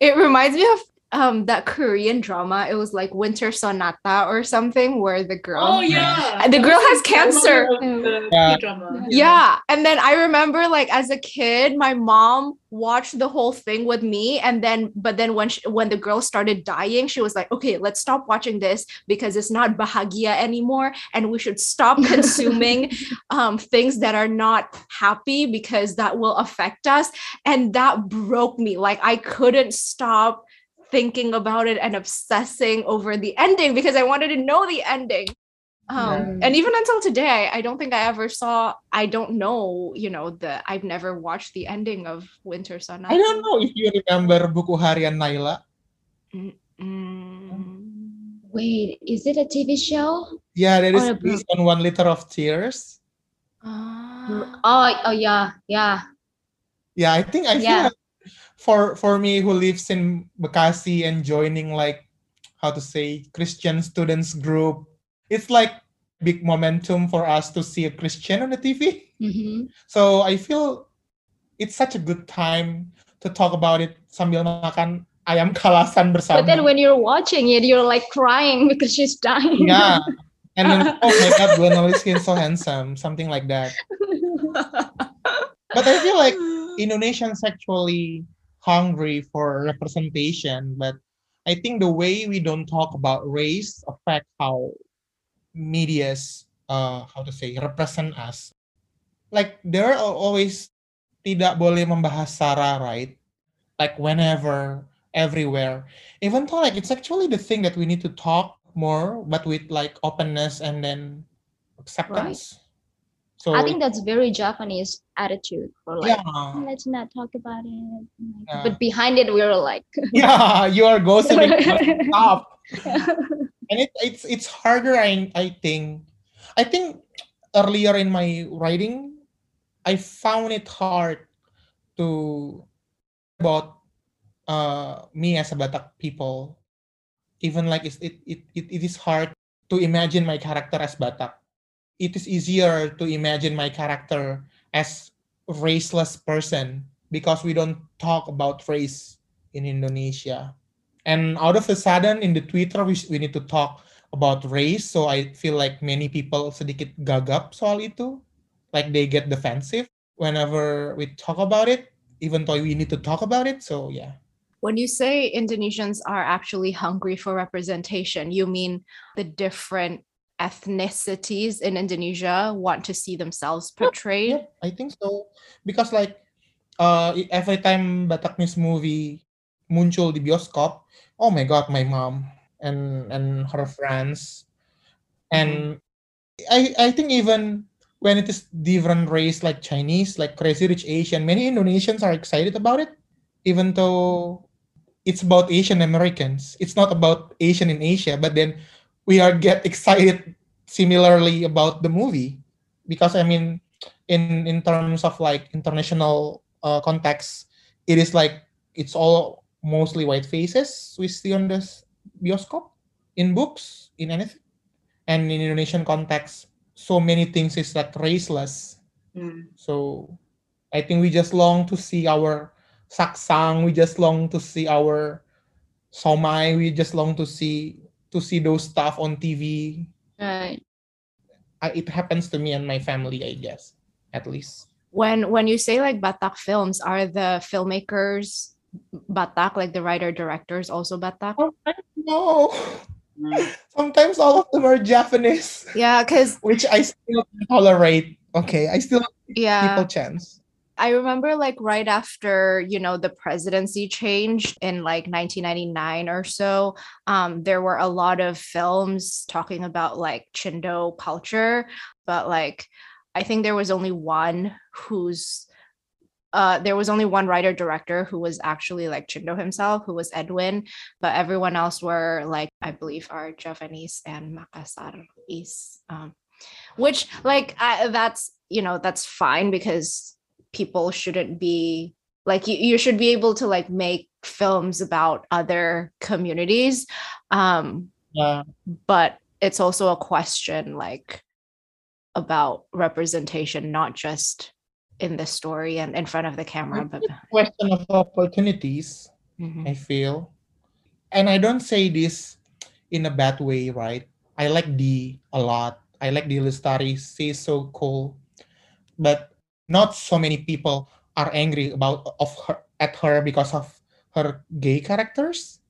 it reminds me of um that Korean drama. It was like Winter Sonata or something where the girl Oh yeah, the girl was has cancer. of the Yeah. K-drama. Yeah. And then I remember like as a kid, my mom watched the whole thing with me. And then, but then when she, when the girl started dying, she was like, okay, let's stop watching this because it's not bahagia anymore. And we should stop consuming um, things that are not happy because that will affect us. And that broke me. Like I couldn't stop thinking about it and obsessing over the ending because I wanted to know the ending. Um, Yeah. and even until today, I don't think I ever saw. I don't know, you know, the I've never watched the ending of Winter Sonata. I don't know if you remember buku harian Nayla. Mm. Wait, is it a TV show? Yeah, that Oh, is the based on One Liter of Tears. Ah. Oh, oh yeah, yeah. Yeah, I think I feel Yeah. For for me who lives in Bekasi and joining like how to say Christian students group, it's like big momentum for us to see a Christian on the TV. Mm-hmm. So I feel it's such a good time to talk about it sambil makan ayam kalasan bersama. But then when you're watching it, you're like crying because she's dying. yeah, and then oh my god, Glenn is so handsome, something like that. But I feel like Indonesians actually hungry for representation, but I think the way we don't talk about race affect how media's uh, how to say represent us. Like there are always tidak boleh membahas SARA, right? Like whenever, everywhere. Even though like it's actually the thing that we need to talk more, but with like openness and then acceptance. So I think that's very Javanese attitude for like yeah. "Oh, let's not talk about it. Yeah. But behind it we're like yeah, you are gossiping stop. and it, it's it's harder I I think I think earlier in my writing I found it hard to about uh me as a Batak people even like it's, it, it it it is hard to imagine my character as Batak it is easier to imagine my character as raceless person because we don't talk about race in Indonesia. And out of a sudden in the Twitter we, we need to talk about race. So I feel like many people sedikit gagap soal itu. Like they get defensive whenever we talk about it, even though we need to talk about it. So yeah. When you say Indonesians are actually hungry for representation, you mean the different ethnicities in Indonesia want to see themselves portrayed? Yep, I think so. Because like uh every time Bataknese movie muncul di bioskop, oh my god, my mom and and her friends. And mm-hmm. I I think even when it is different race like Chinese, like Crazy Rich Asian, many Indonesians are excited about it, even though it's about Asian Americans. It's not about Asian in Asia, but then we are get excited similarly about the movie because I mean in in terms of like international uh, context it is like it's all mostly white faces we see on this bioscope in books in anything and in Indonesian context so many things is like raceless mm. so I think we just long to see our saksang we just long to see our somai we just long to see to see those stuff on TV. Right. I, it happens to me and my family, I guess, at least. When when you say like Batak films, are the filmmakers Batak, like the writer directors, also Batak? Oh, no. Sometimes all of them are Javanese. Yeah, because which I still tolerate. Okay, I still yeah people chance. I remember like right after, you know, the presidency changed in like 1999 or so, um, there were a lot of films talking about like Chindo culture, but like I think there was only one who's uh, there was only one writer director who was actually like Chindo himself, who was Edwin, but everyone else were like I believe are Javanese and Makassar is, um, which like I, that's you know that's fine because people shouldn't be like you, you should be able to like make films about other communities um yeah. but it's also a question like about representation not just in the story and in front of the camera but question of opportunities mm-hmm. i feel. And i don't say this in a bad way right? I like Dee a lot. I like Dee Lestari. She's so cool. But not so many people are angry about of her at her because of her gay characters.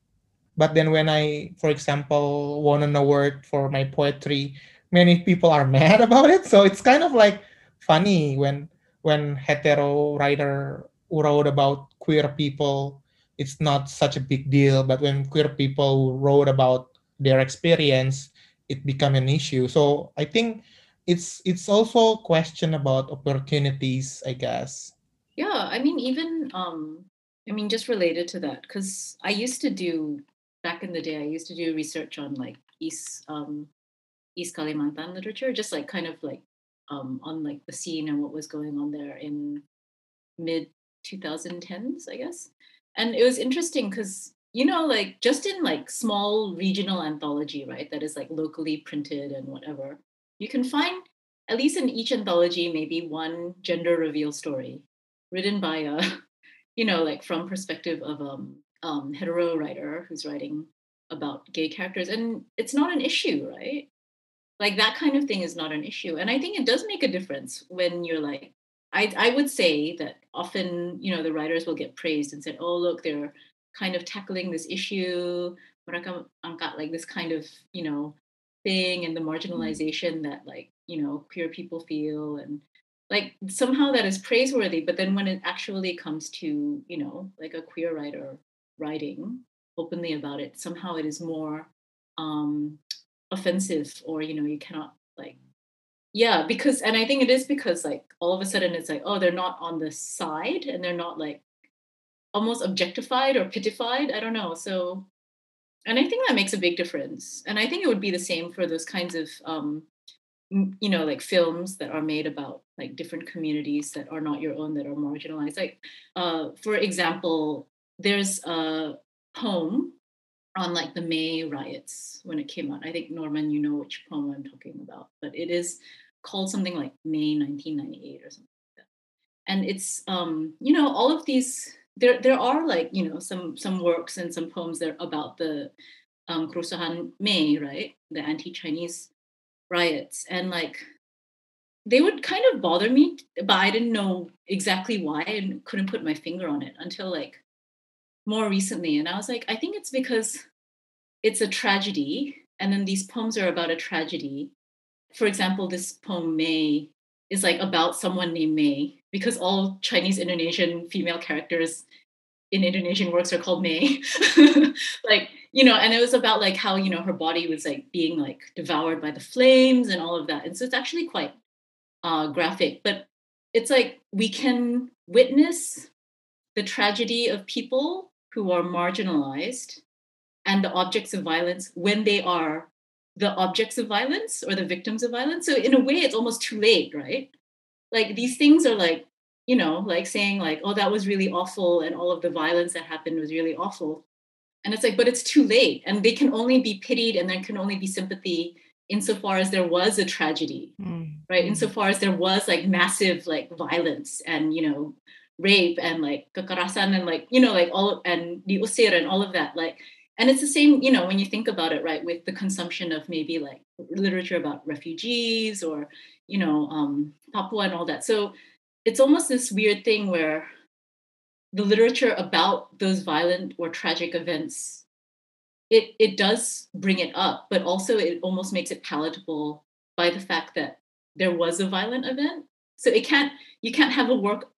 But then when i for example won an award for my poetry many people are mad about it. So it's kind of like funny when when hetero writer wrote about queer people it's not such a big deal. But when queer people wrote about their experience it become an issue. So i think it's it's also a question about opportunities, I guess. Yeah, I mean, even um, I mean, just related to that, because I used to do back in the day, I used to do research on like East um, East Kalimantan literature, just like kind of like um, on like the scene and what was going on there in mid 2010s, I guess. And it was interesting because you know, like just in like small regional anthology, right, that is like locally printed and whatever you can find at least in each anthology maybe one gender reveal story written by a you know like from perspective of a um, hetero writer who's writing about gay characters, and it's not an issue, right? Like that kind of thing is not an issue, and I think it does make a difference when you're like, I I would say that often you know the writers will get praised and said, oh look, they're kind of tackling this issue, mereka angkat like this kind of you know thing and the marginalization that like you know queer people feel and like somehow that is praiseworthy but then when it actually comes to you know like a queer writer writing openly about it somehow it is more um offensive or you know you cannot like yeah because and i think it is because like all of a sudden it's like oh they're not on the side and they're not like almost objectified or pitified i don't know so and i think that makes a big difference. And i think it would be the same for those kinds of um you know like films that are made about like different communities that are not your own that are marginalized. Like uh for example there's a poem on like the may riots when it came out. I think norman you know which poem i'm talking about but it is called something like may 1998 or something like that. And it's um you know all of these there there are like you know some some works and some poems that are about the um May, right? The anti-Chinese riots, and like they would kind of bother me, but I didn't know exactly why and couldn't put my finger on it until like more recently. And I was like, I think it's because it's a tragedy, and then these poems are about a tragedy. For example, this poem May is like about someone named May because all Chinese Indonesian female characters in Indonesian works are called May. like, you know, and it was about like how, you know, her body was like being like devoured by the flames and all of that. And so it's actually quite uh, graphic, but it's like we can witness the tragedy of people who are marginalized and the objects of violence when they are the objects of violence or the victims of violence. So in a way, it's almost too late, right? Like these things are like, you know, like saying like, oh, that was really awful, and all of the violence that happened was really awful. And it's like, but it's too late, and they can only be pitied, and there can only be sympathy insofar as there was a tragedy, mm. right? Insofar as there was like massive like violence and you know rape and like kakarasan and like you know like all and diusir and all of that like and it's the same you know when you think about it right with the consumption of maybe like literature about refugees or you know um, papua and all that so it's almost this weird thing where the literature about those violent or tragic events it it does bring it up but also it almost makes it palatable by the fact that there was a violent event so it can't you can't have a work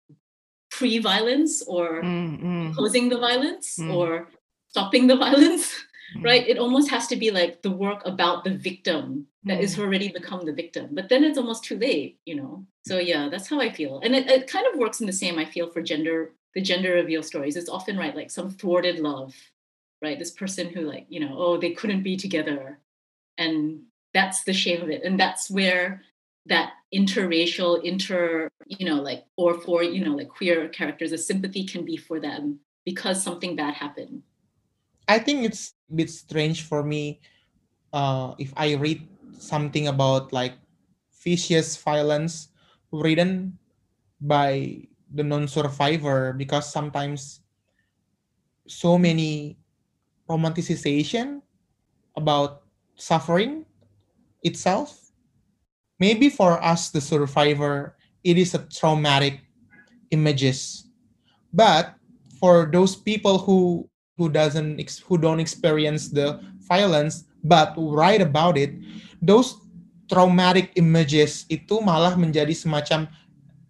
pre-violence or mm, opposing the violence mm. or stopping the violence mm. Right? It almost has to be like the work about the victim that mm. is already become the victim but then it's almost too late you know? So yeah that's how i feel. And it, it kind of works in the same i feel for gender the gender reveal stories. It's often right like some thwarted love right? This person who like you know oh they couldn't be together. And that's the shame of it. And that's where that interracial inter you know like or for you know like queer characters a sympathy can be for them because something bad happened I think it's a bit strange for me uh, if I read something about like vicious violence written by the non-survivor because sometimes so many romanticization about suffering itself. Maybe for us the survivor it is a traumatic images. But for those people who who doesn't who don't experience the violence but write about it those traumatic images itu malah menjadi semacam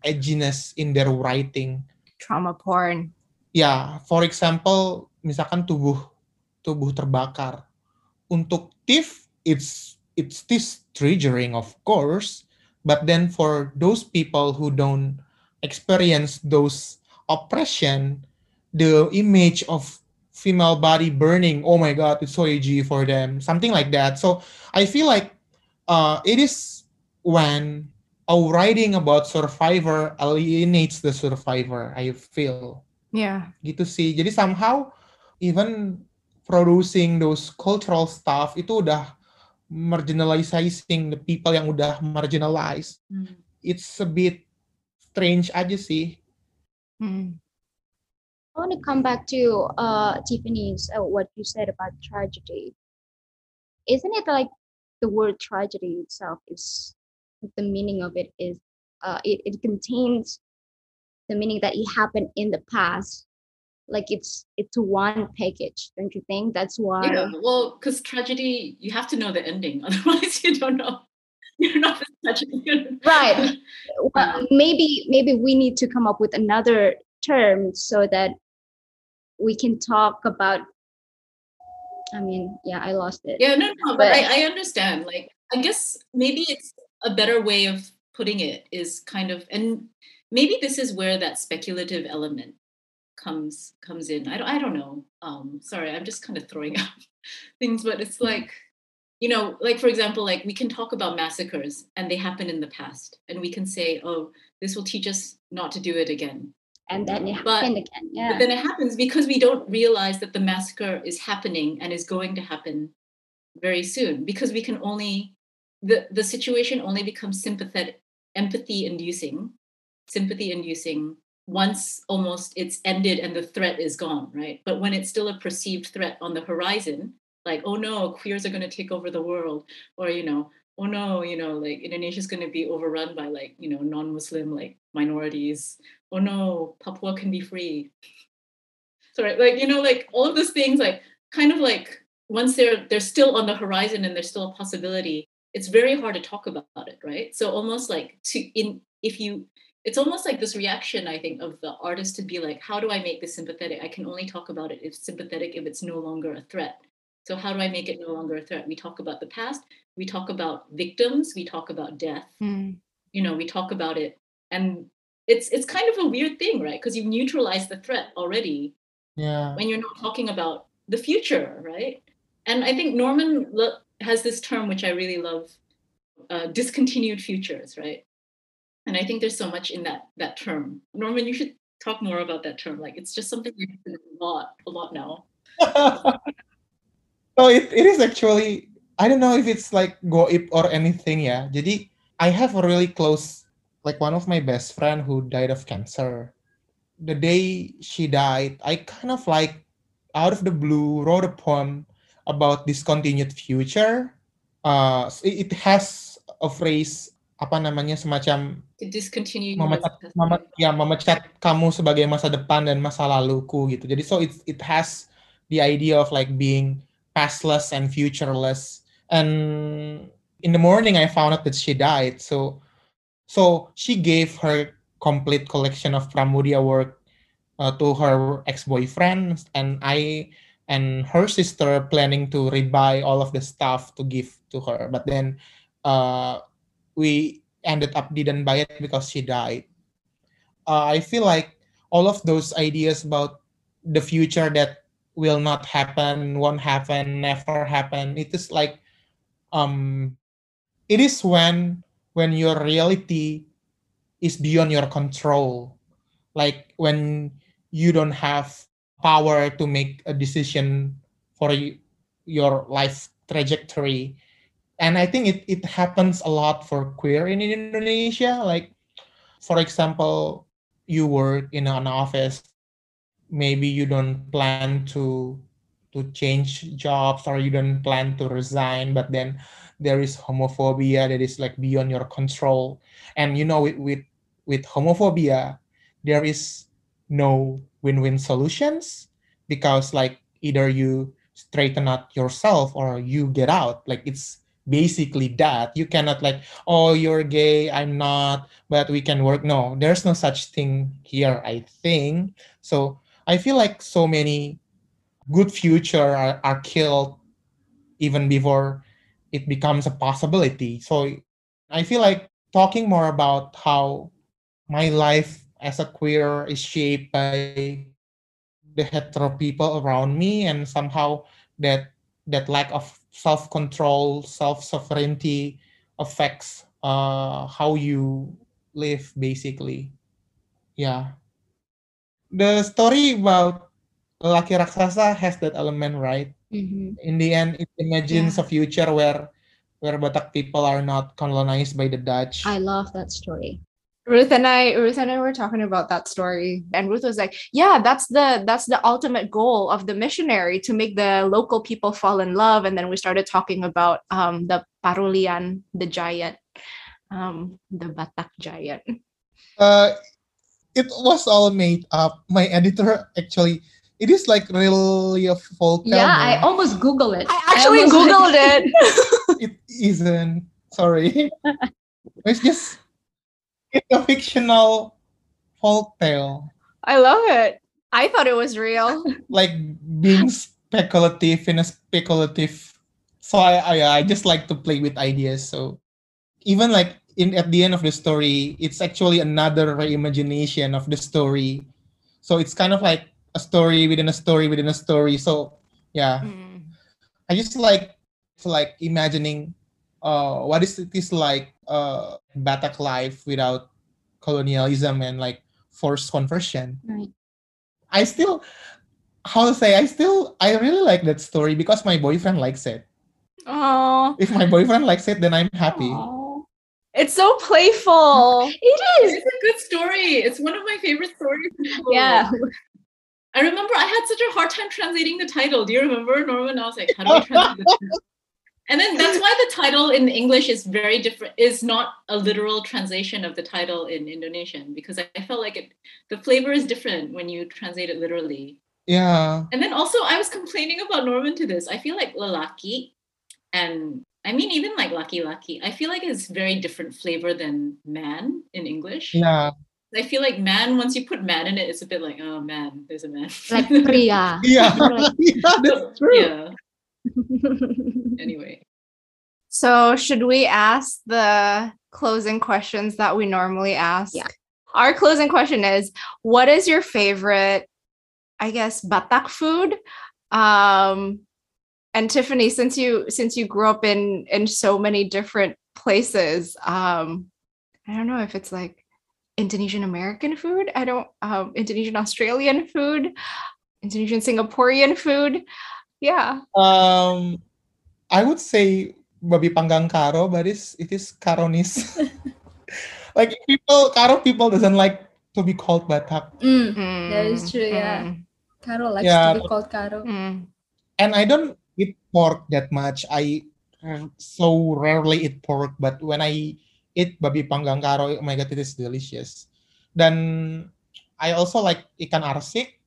edginess in their writing. Trauma porn. Ya yeah, for example misalkan tubuh tubuh terbakar. Untuk thief it's it's this triggering of course but then for those people who don't experience those oppression the image of female body burning oh my god it's so edgy for them something like that. So i feel like uh, it is when a writing about survivor alienates the survivor i feel. Yeah. Gitu sih jadi somehow even producing those cultural stuff itu udah marginalizing the people yang udah marginalized. Hmm. it's a bit strange aja sih. Hmm. I want to come back to uh, Tiffany's uh, what you said about tragedy. Isn't it like the word tragedy itself is the meaning of it is uh, it, it contains the meaning that it happened in the past like it's it's one package don't you think that's why Yeah, well, because tragedy, you have to know the ending, otherwise you don't know. You're not the tragedy. right well, maybe maybe we need to come up with another term so that we can talk about i mean yeah i lost it Yeah, no, no, but But- I, I understand. Like, I guess maybe it's a better way of putting it is kind of, and maybe this is where that speculative element comes comes in. I don't, I don't know. Um, sorry, I'm just kind of throwing out things, but it's like, you know, like for example, like we can talk about massacres and they happen in the past, and we can say, oh, this will teach us not to do it again. And then it But- happened again yeah. But then it happens because we don't realize that the massacre is happening and is going to happen very soon because we can only the the situation only becomes sympathetic empathy inducing sympathy inducing once almost it's ended and the threat is gone right? But when it's still a perceived threat on the horizon like oh no queers are going to take over the world or you know oh no you know like Indonesia is going to be overrun by like you know non-muslim like minorities. Oh no papua can be free. Sorry like you know like all of those things like kind of like once they're they're still on the horizon and there's still a possibility it's very hard to talk about it right? So almost like to in if you it's almost like this reaction i think of the artist to be like how do i make this sympathetic? I can only talk about it if sympathetic if it's no longer a threat so how do i make it no longer a threat we talk about the past we talk about victims we talk about death Mm. you know we talk about it and it's it's kind of a weird thing right because you've neutralized the threat already Yeah. when you're not talking about the future, right? And I think Norman lo- has this term which I really love, uh, discontinued futures, right? And I think there's so much in that that term. Norman, you should talk more about that term. Like it's just something we a lot, a lot now. so it, it is actually I don't know if it's like goib or anything ya. Jadi I have a really close like one of my best friend who died of cancer. The day she died, I kind of like out of the blue wrote a poem about discontinued future. Uh, it, it has a phrase apa namanya semacam memecat, your- meme- ya memecat kamu sebagai masa depan dan masa laluku gitu. Jadi so it it has the idea of like being pastless and futureless. And in the morning I found out that she died. So so she gave her complete collection of Pramoedya work uh, to her ex-boyfriend and I and her sister planning to rebuy all of the stuff to give to her. But then uh, we ended up didn't buy it because she died. Uh, I feel like all of those ideas about the future that will not happen, won't happen, never happen. It is like um it is when when your reality is beyond your control. Like when you don't have power to make a decision for y- your life trajectory and i think it, it happens a lot for queer in indonesia like for example you work in an office maybe you don't plan to to change jobs or you don't plan to resign but then there is homophobia that is like beyond your control. And you know with with, with homophobia there is no win-win solutions because like either you straighten out yourself or you get out. Like it's basically that. You cannot like oh you're gay i'm not but we can work. No there's no such thing here i think. So i feel like so many good future are, are killed even before it becomes a possibility. So i feel like talking more about how my life as a queer is shaped by the hetero people around me and somehow that that lack of self-control self-sovereignty affects uh, how you live basically. Yeah the story about laki raksasa has that element right Mhm. in the end it imagines a future where where batak people are not colonized by the dutch i love that story Ruth and I, Ruth and I were talking about that story, and Ruth was like, "Yeah, that's the that's the ultimate goal of the missionary to make the local people fall in love." And then we started talking about um, the Parulian, the giant, um, the Batak giant. Uh, it was all made up. My editor actually, it is like really a folk tale. Yeah, I almost Google it. I actually almost- googled it. it isn't. Sorry. it's just it's a fictional folk tale. I love it. I thought it was real. Like being speculative in a speculative. So I, I I just like to play with ideas. So even like in at the end of the story, it's actually another reimagination of the story. So it's kind of like a story within a story within a story. So yeah. Mm. I just like like imagining uh what is it is like uh Batak life without colonialism and like forced conversion. Right. I still how to say I still I really like that story because my boyfriend likes it. Oh, If my boyfriend likes it, then I'm happy. Aw. It's so playful. It is. It's a good story. It's one of my favorite stories. in the world. Yeah. I remember I had such a hard time translating the title. Do you remember, Norman? I was like, how do I translate this? And then that's why the title in English is very different, is not a literal translation of the title in Indonesian, because I I felt like it the flavor is different when you translate it literally. Yeah. And then also I was complaining about Norman to this. I feel like lalaki and I mean even like lucky lucky, I feel like it's very different flavor than man in English. Yeah. I feel like man, once you put man in it, it's a bit like, oh man, there's a man. Like Priya. Yeah. Like- yeah that's true. Yeah. Anyway. So, should we ask the closing questions that we normally ask? Yeah. Our closing question is What is your favorite, I guess, Batak food? Um, and Tiffany, since you since you grew up in in so many different places, um, I don't know if it's like Indonesian American food. I don't um, Indonesian Australian food, Indonesian Singaporean food. Yeah. Um I would say babi panggang karo, but it's it is Karonese. like people Karo people doesn't like to be called Batak. Mm, That is true, yeah. mm, Karo likes Yeah, to be called karo mm. And I don't eat pork that much. I uh, so rarely eat pork, but when I eat babi panggang karo, oh my god, it is delicious. Then I also like ikan arsik,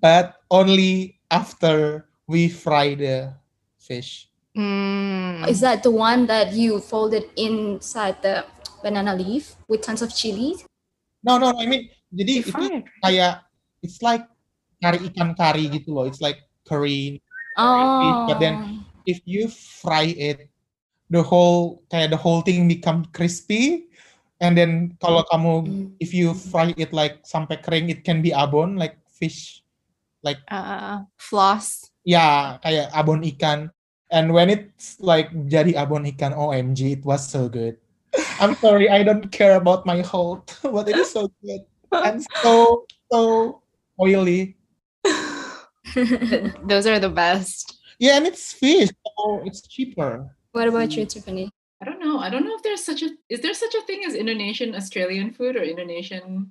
but only after we fry the fish. Mm. Is that the one that you folded inside the banana leaf with tons of chili? No, no, no. I mean, jadi itu kayak it's like kari ikan kari gitu loh. It's like curry. Oh. but then- If you fry it, the whole kayak the whole thing become crispy. And then kalau kamu Mm. if you fry it like sampai kering, it can be abon like fish. uh, floss. Ya, kayak abon ikan. And when it's like jadi abon ikan, OMG, it was so good. I'm sorry, I don't care about my health, but it is so good and so so oily. Those are the best. Yeah, and it's fish, so it's cheaper. what about you, Tiffany? I don't know. I don't know if there's such a is there such a thing as Indonesian Australian food or Indonesian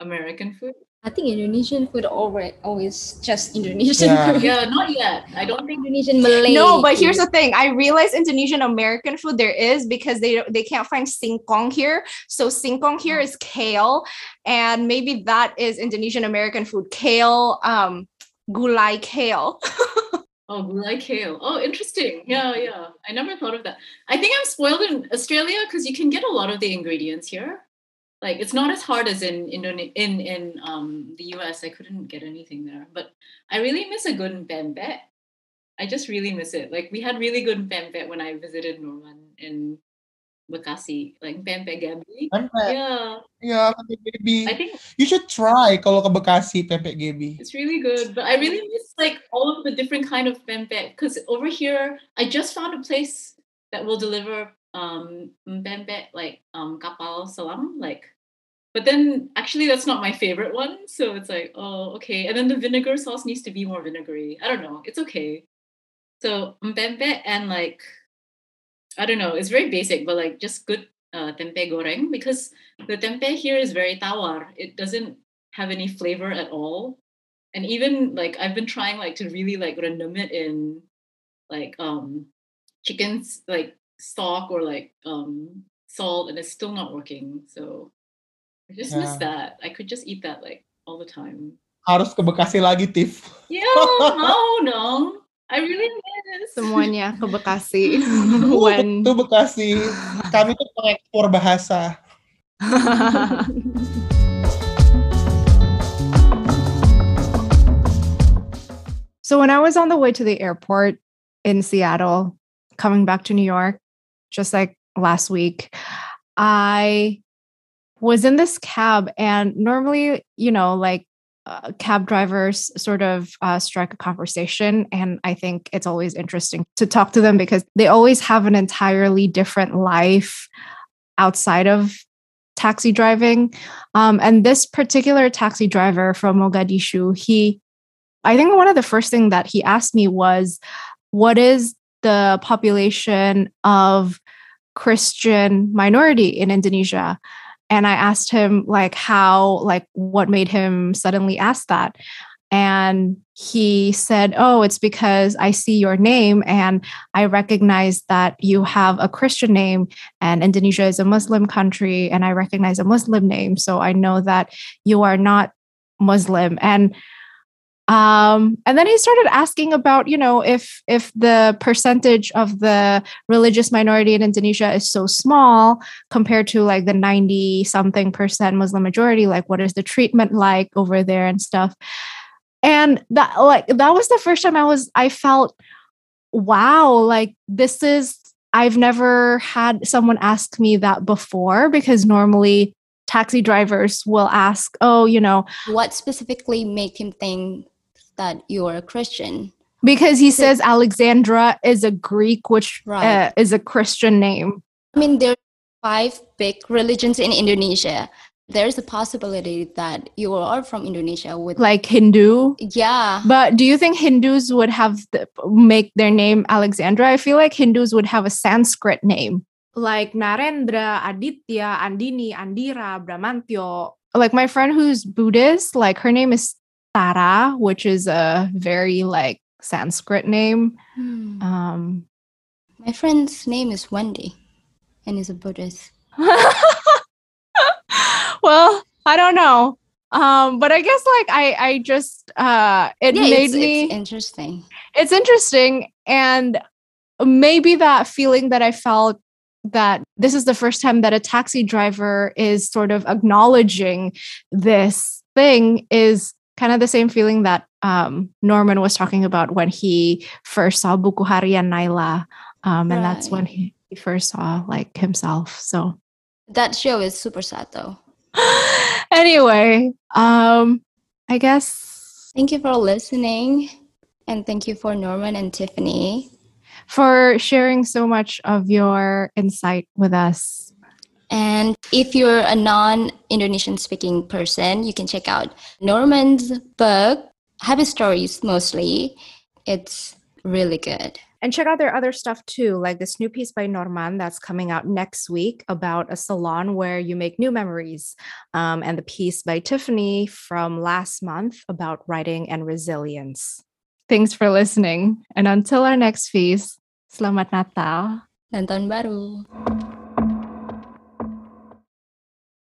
American food? I think Indonesian food always always just Indonesian Yeah. food. Yeah, not yet. I don't think Indonesian Malay. No, but here's the thing. I realize Indonesian American food there is because they they can't find singkong here. So singkong here is kale, and maybe that is Indonesian American food. Kale, um, gulai kale. Oh, gulai kale. Oh, interesting. Yeah, yeah. I never thought of that. I think I'm spoiled in Australia because you can get a lot of the ingredients here. Like it's not as hard as in Indone- in in um the US. I couldn't get anything there, but I really miss a good pempek. I just really miss it. Like we had really good pempek when I visited Norman in Bekasi, like pempek gabi. Pempek. Yeah, Yeah, pempek baby. I think You should try kalau ke Bekasi pempek Gaby. It's really good, but I really miss like all of the different kind of pempek because over here I just found a place that will deliver um pempek like um kapal selam like, but then actually that's not my favorite one, so it's like oh okay, and then the vinegar sauce needs to be more vinegary. I don't know, it's okay. So pempek and like I don't know, it's very basic, but like just good uh, tempe goreng because the tempeh here is very tawar. It doesn't have any flavor at all. And even like I've been trying like to really like rendam it in like um chicken's like stock or like um salt and it's still not working. So I just miss that. I could just eat that like all the time. Harus ke Bekasi lagi, Tiff. Yeah, oh no. I really miss. Semuanya ke Bekasi. When Itu Bekasi. Kami tuh pengekspor bahasa. So when I was on the way to the airport in Seattle, coming back to New York, just like last week, I was in this cab, and normally, you know, like uh, cab drivers sort of uh, strike a conversation, and I think it's always interesting to talk to them because they always have an entirely different life outside of taxi driving. Um, and this particular taxi driver from Mogadishu, he I think one of the first thing that he asked me was, "What is the population of Christian minority in Indonesia?" And I asked him like how, like what made him suddenly ask that, and he said, "Oh, it's because I see your name and I recognize that you have a Christian name, and Indonesia is a Muslim country, and I recognize a Muslim name, so I know that you are not Muslim." And um, and then he started asking about you know if if the percentage of the religious minority in indonesia is so small compared to like the 90 something percent muslim majority like what is the treatment like over there and stuff. And that like that was the first time i was i felt wow like this is i've never had someone ask me that before because normally taxi drivers will ask oh you know What specifically made him think that you're a Christian? because he says Alexandra is a Greek, which Right. uh, is a Christian name. I mean, there are five big religions in Indonesia. There's a possibility that you are from Indonesia with like Hindu. yeah. But do you think Hindus would have the, make their name Alexandra? I feel like Hindus would have a Sanskrit name, like Narendra, Aditya, Andini, Andira, Brahmantyo. Like my friend who's Buddhist, like her name is Tara, which is a very like Sanskrit name. Hmm. Um, My friend's name is Wendy, and he's a Buddhist. well, I don't know. Um, but I guess like I I just uh it yeah, made it's, me it's interesting. it's interesting and maybe that feeling that I felt that this is the first time that a taxi driver is sort of acknowledging this thing is kind of the same feeling that um, Norman was talking about when he first saw Buku Harian Nayla. Um, and that's when he, he first saw like himself. So That show is super sad though. anyway, um, I guess Thank you for listening, and thank you for Norman and Tiffany. for sharing so much of your insight with us. And if you're a non Indonesian speaking person, you can check out Norman's book, Happy Stories mostly. It's really good. And check out their other stuff too, like this new piece by Norman that's coming out next week about a salon where you make new memories, um, and the piece by Tiffany from last month about writing and resilience. Thanks for listening. And until our next feast, Selamat Natal. Dan tahun baru.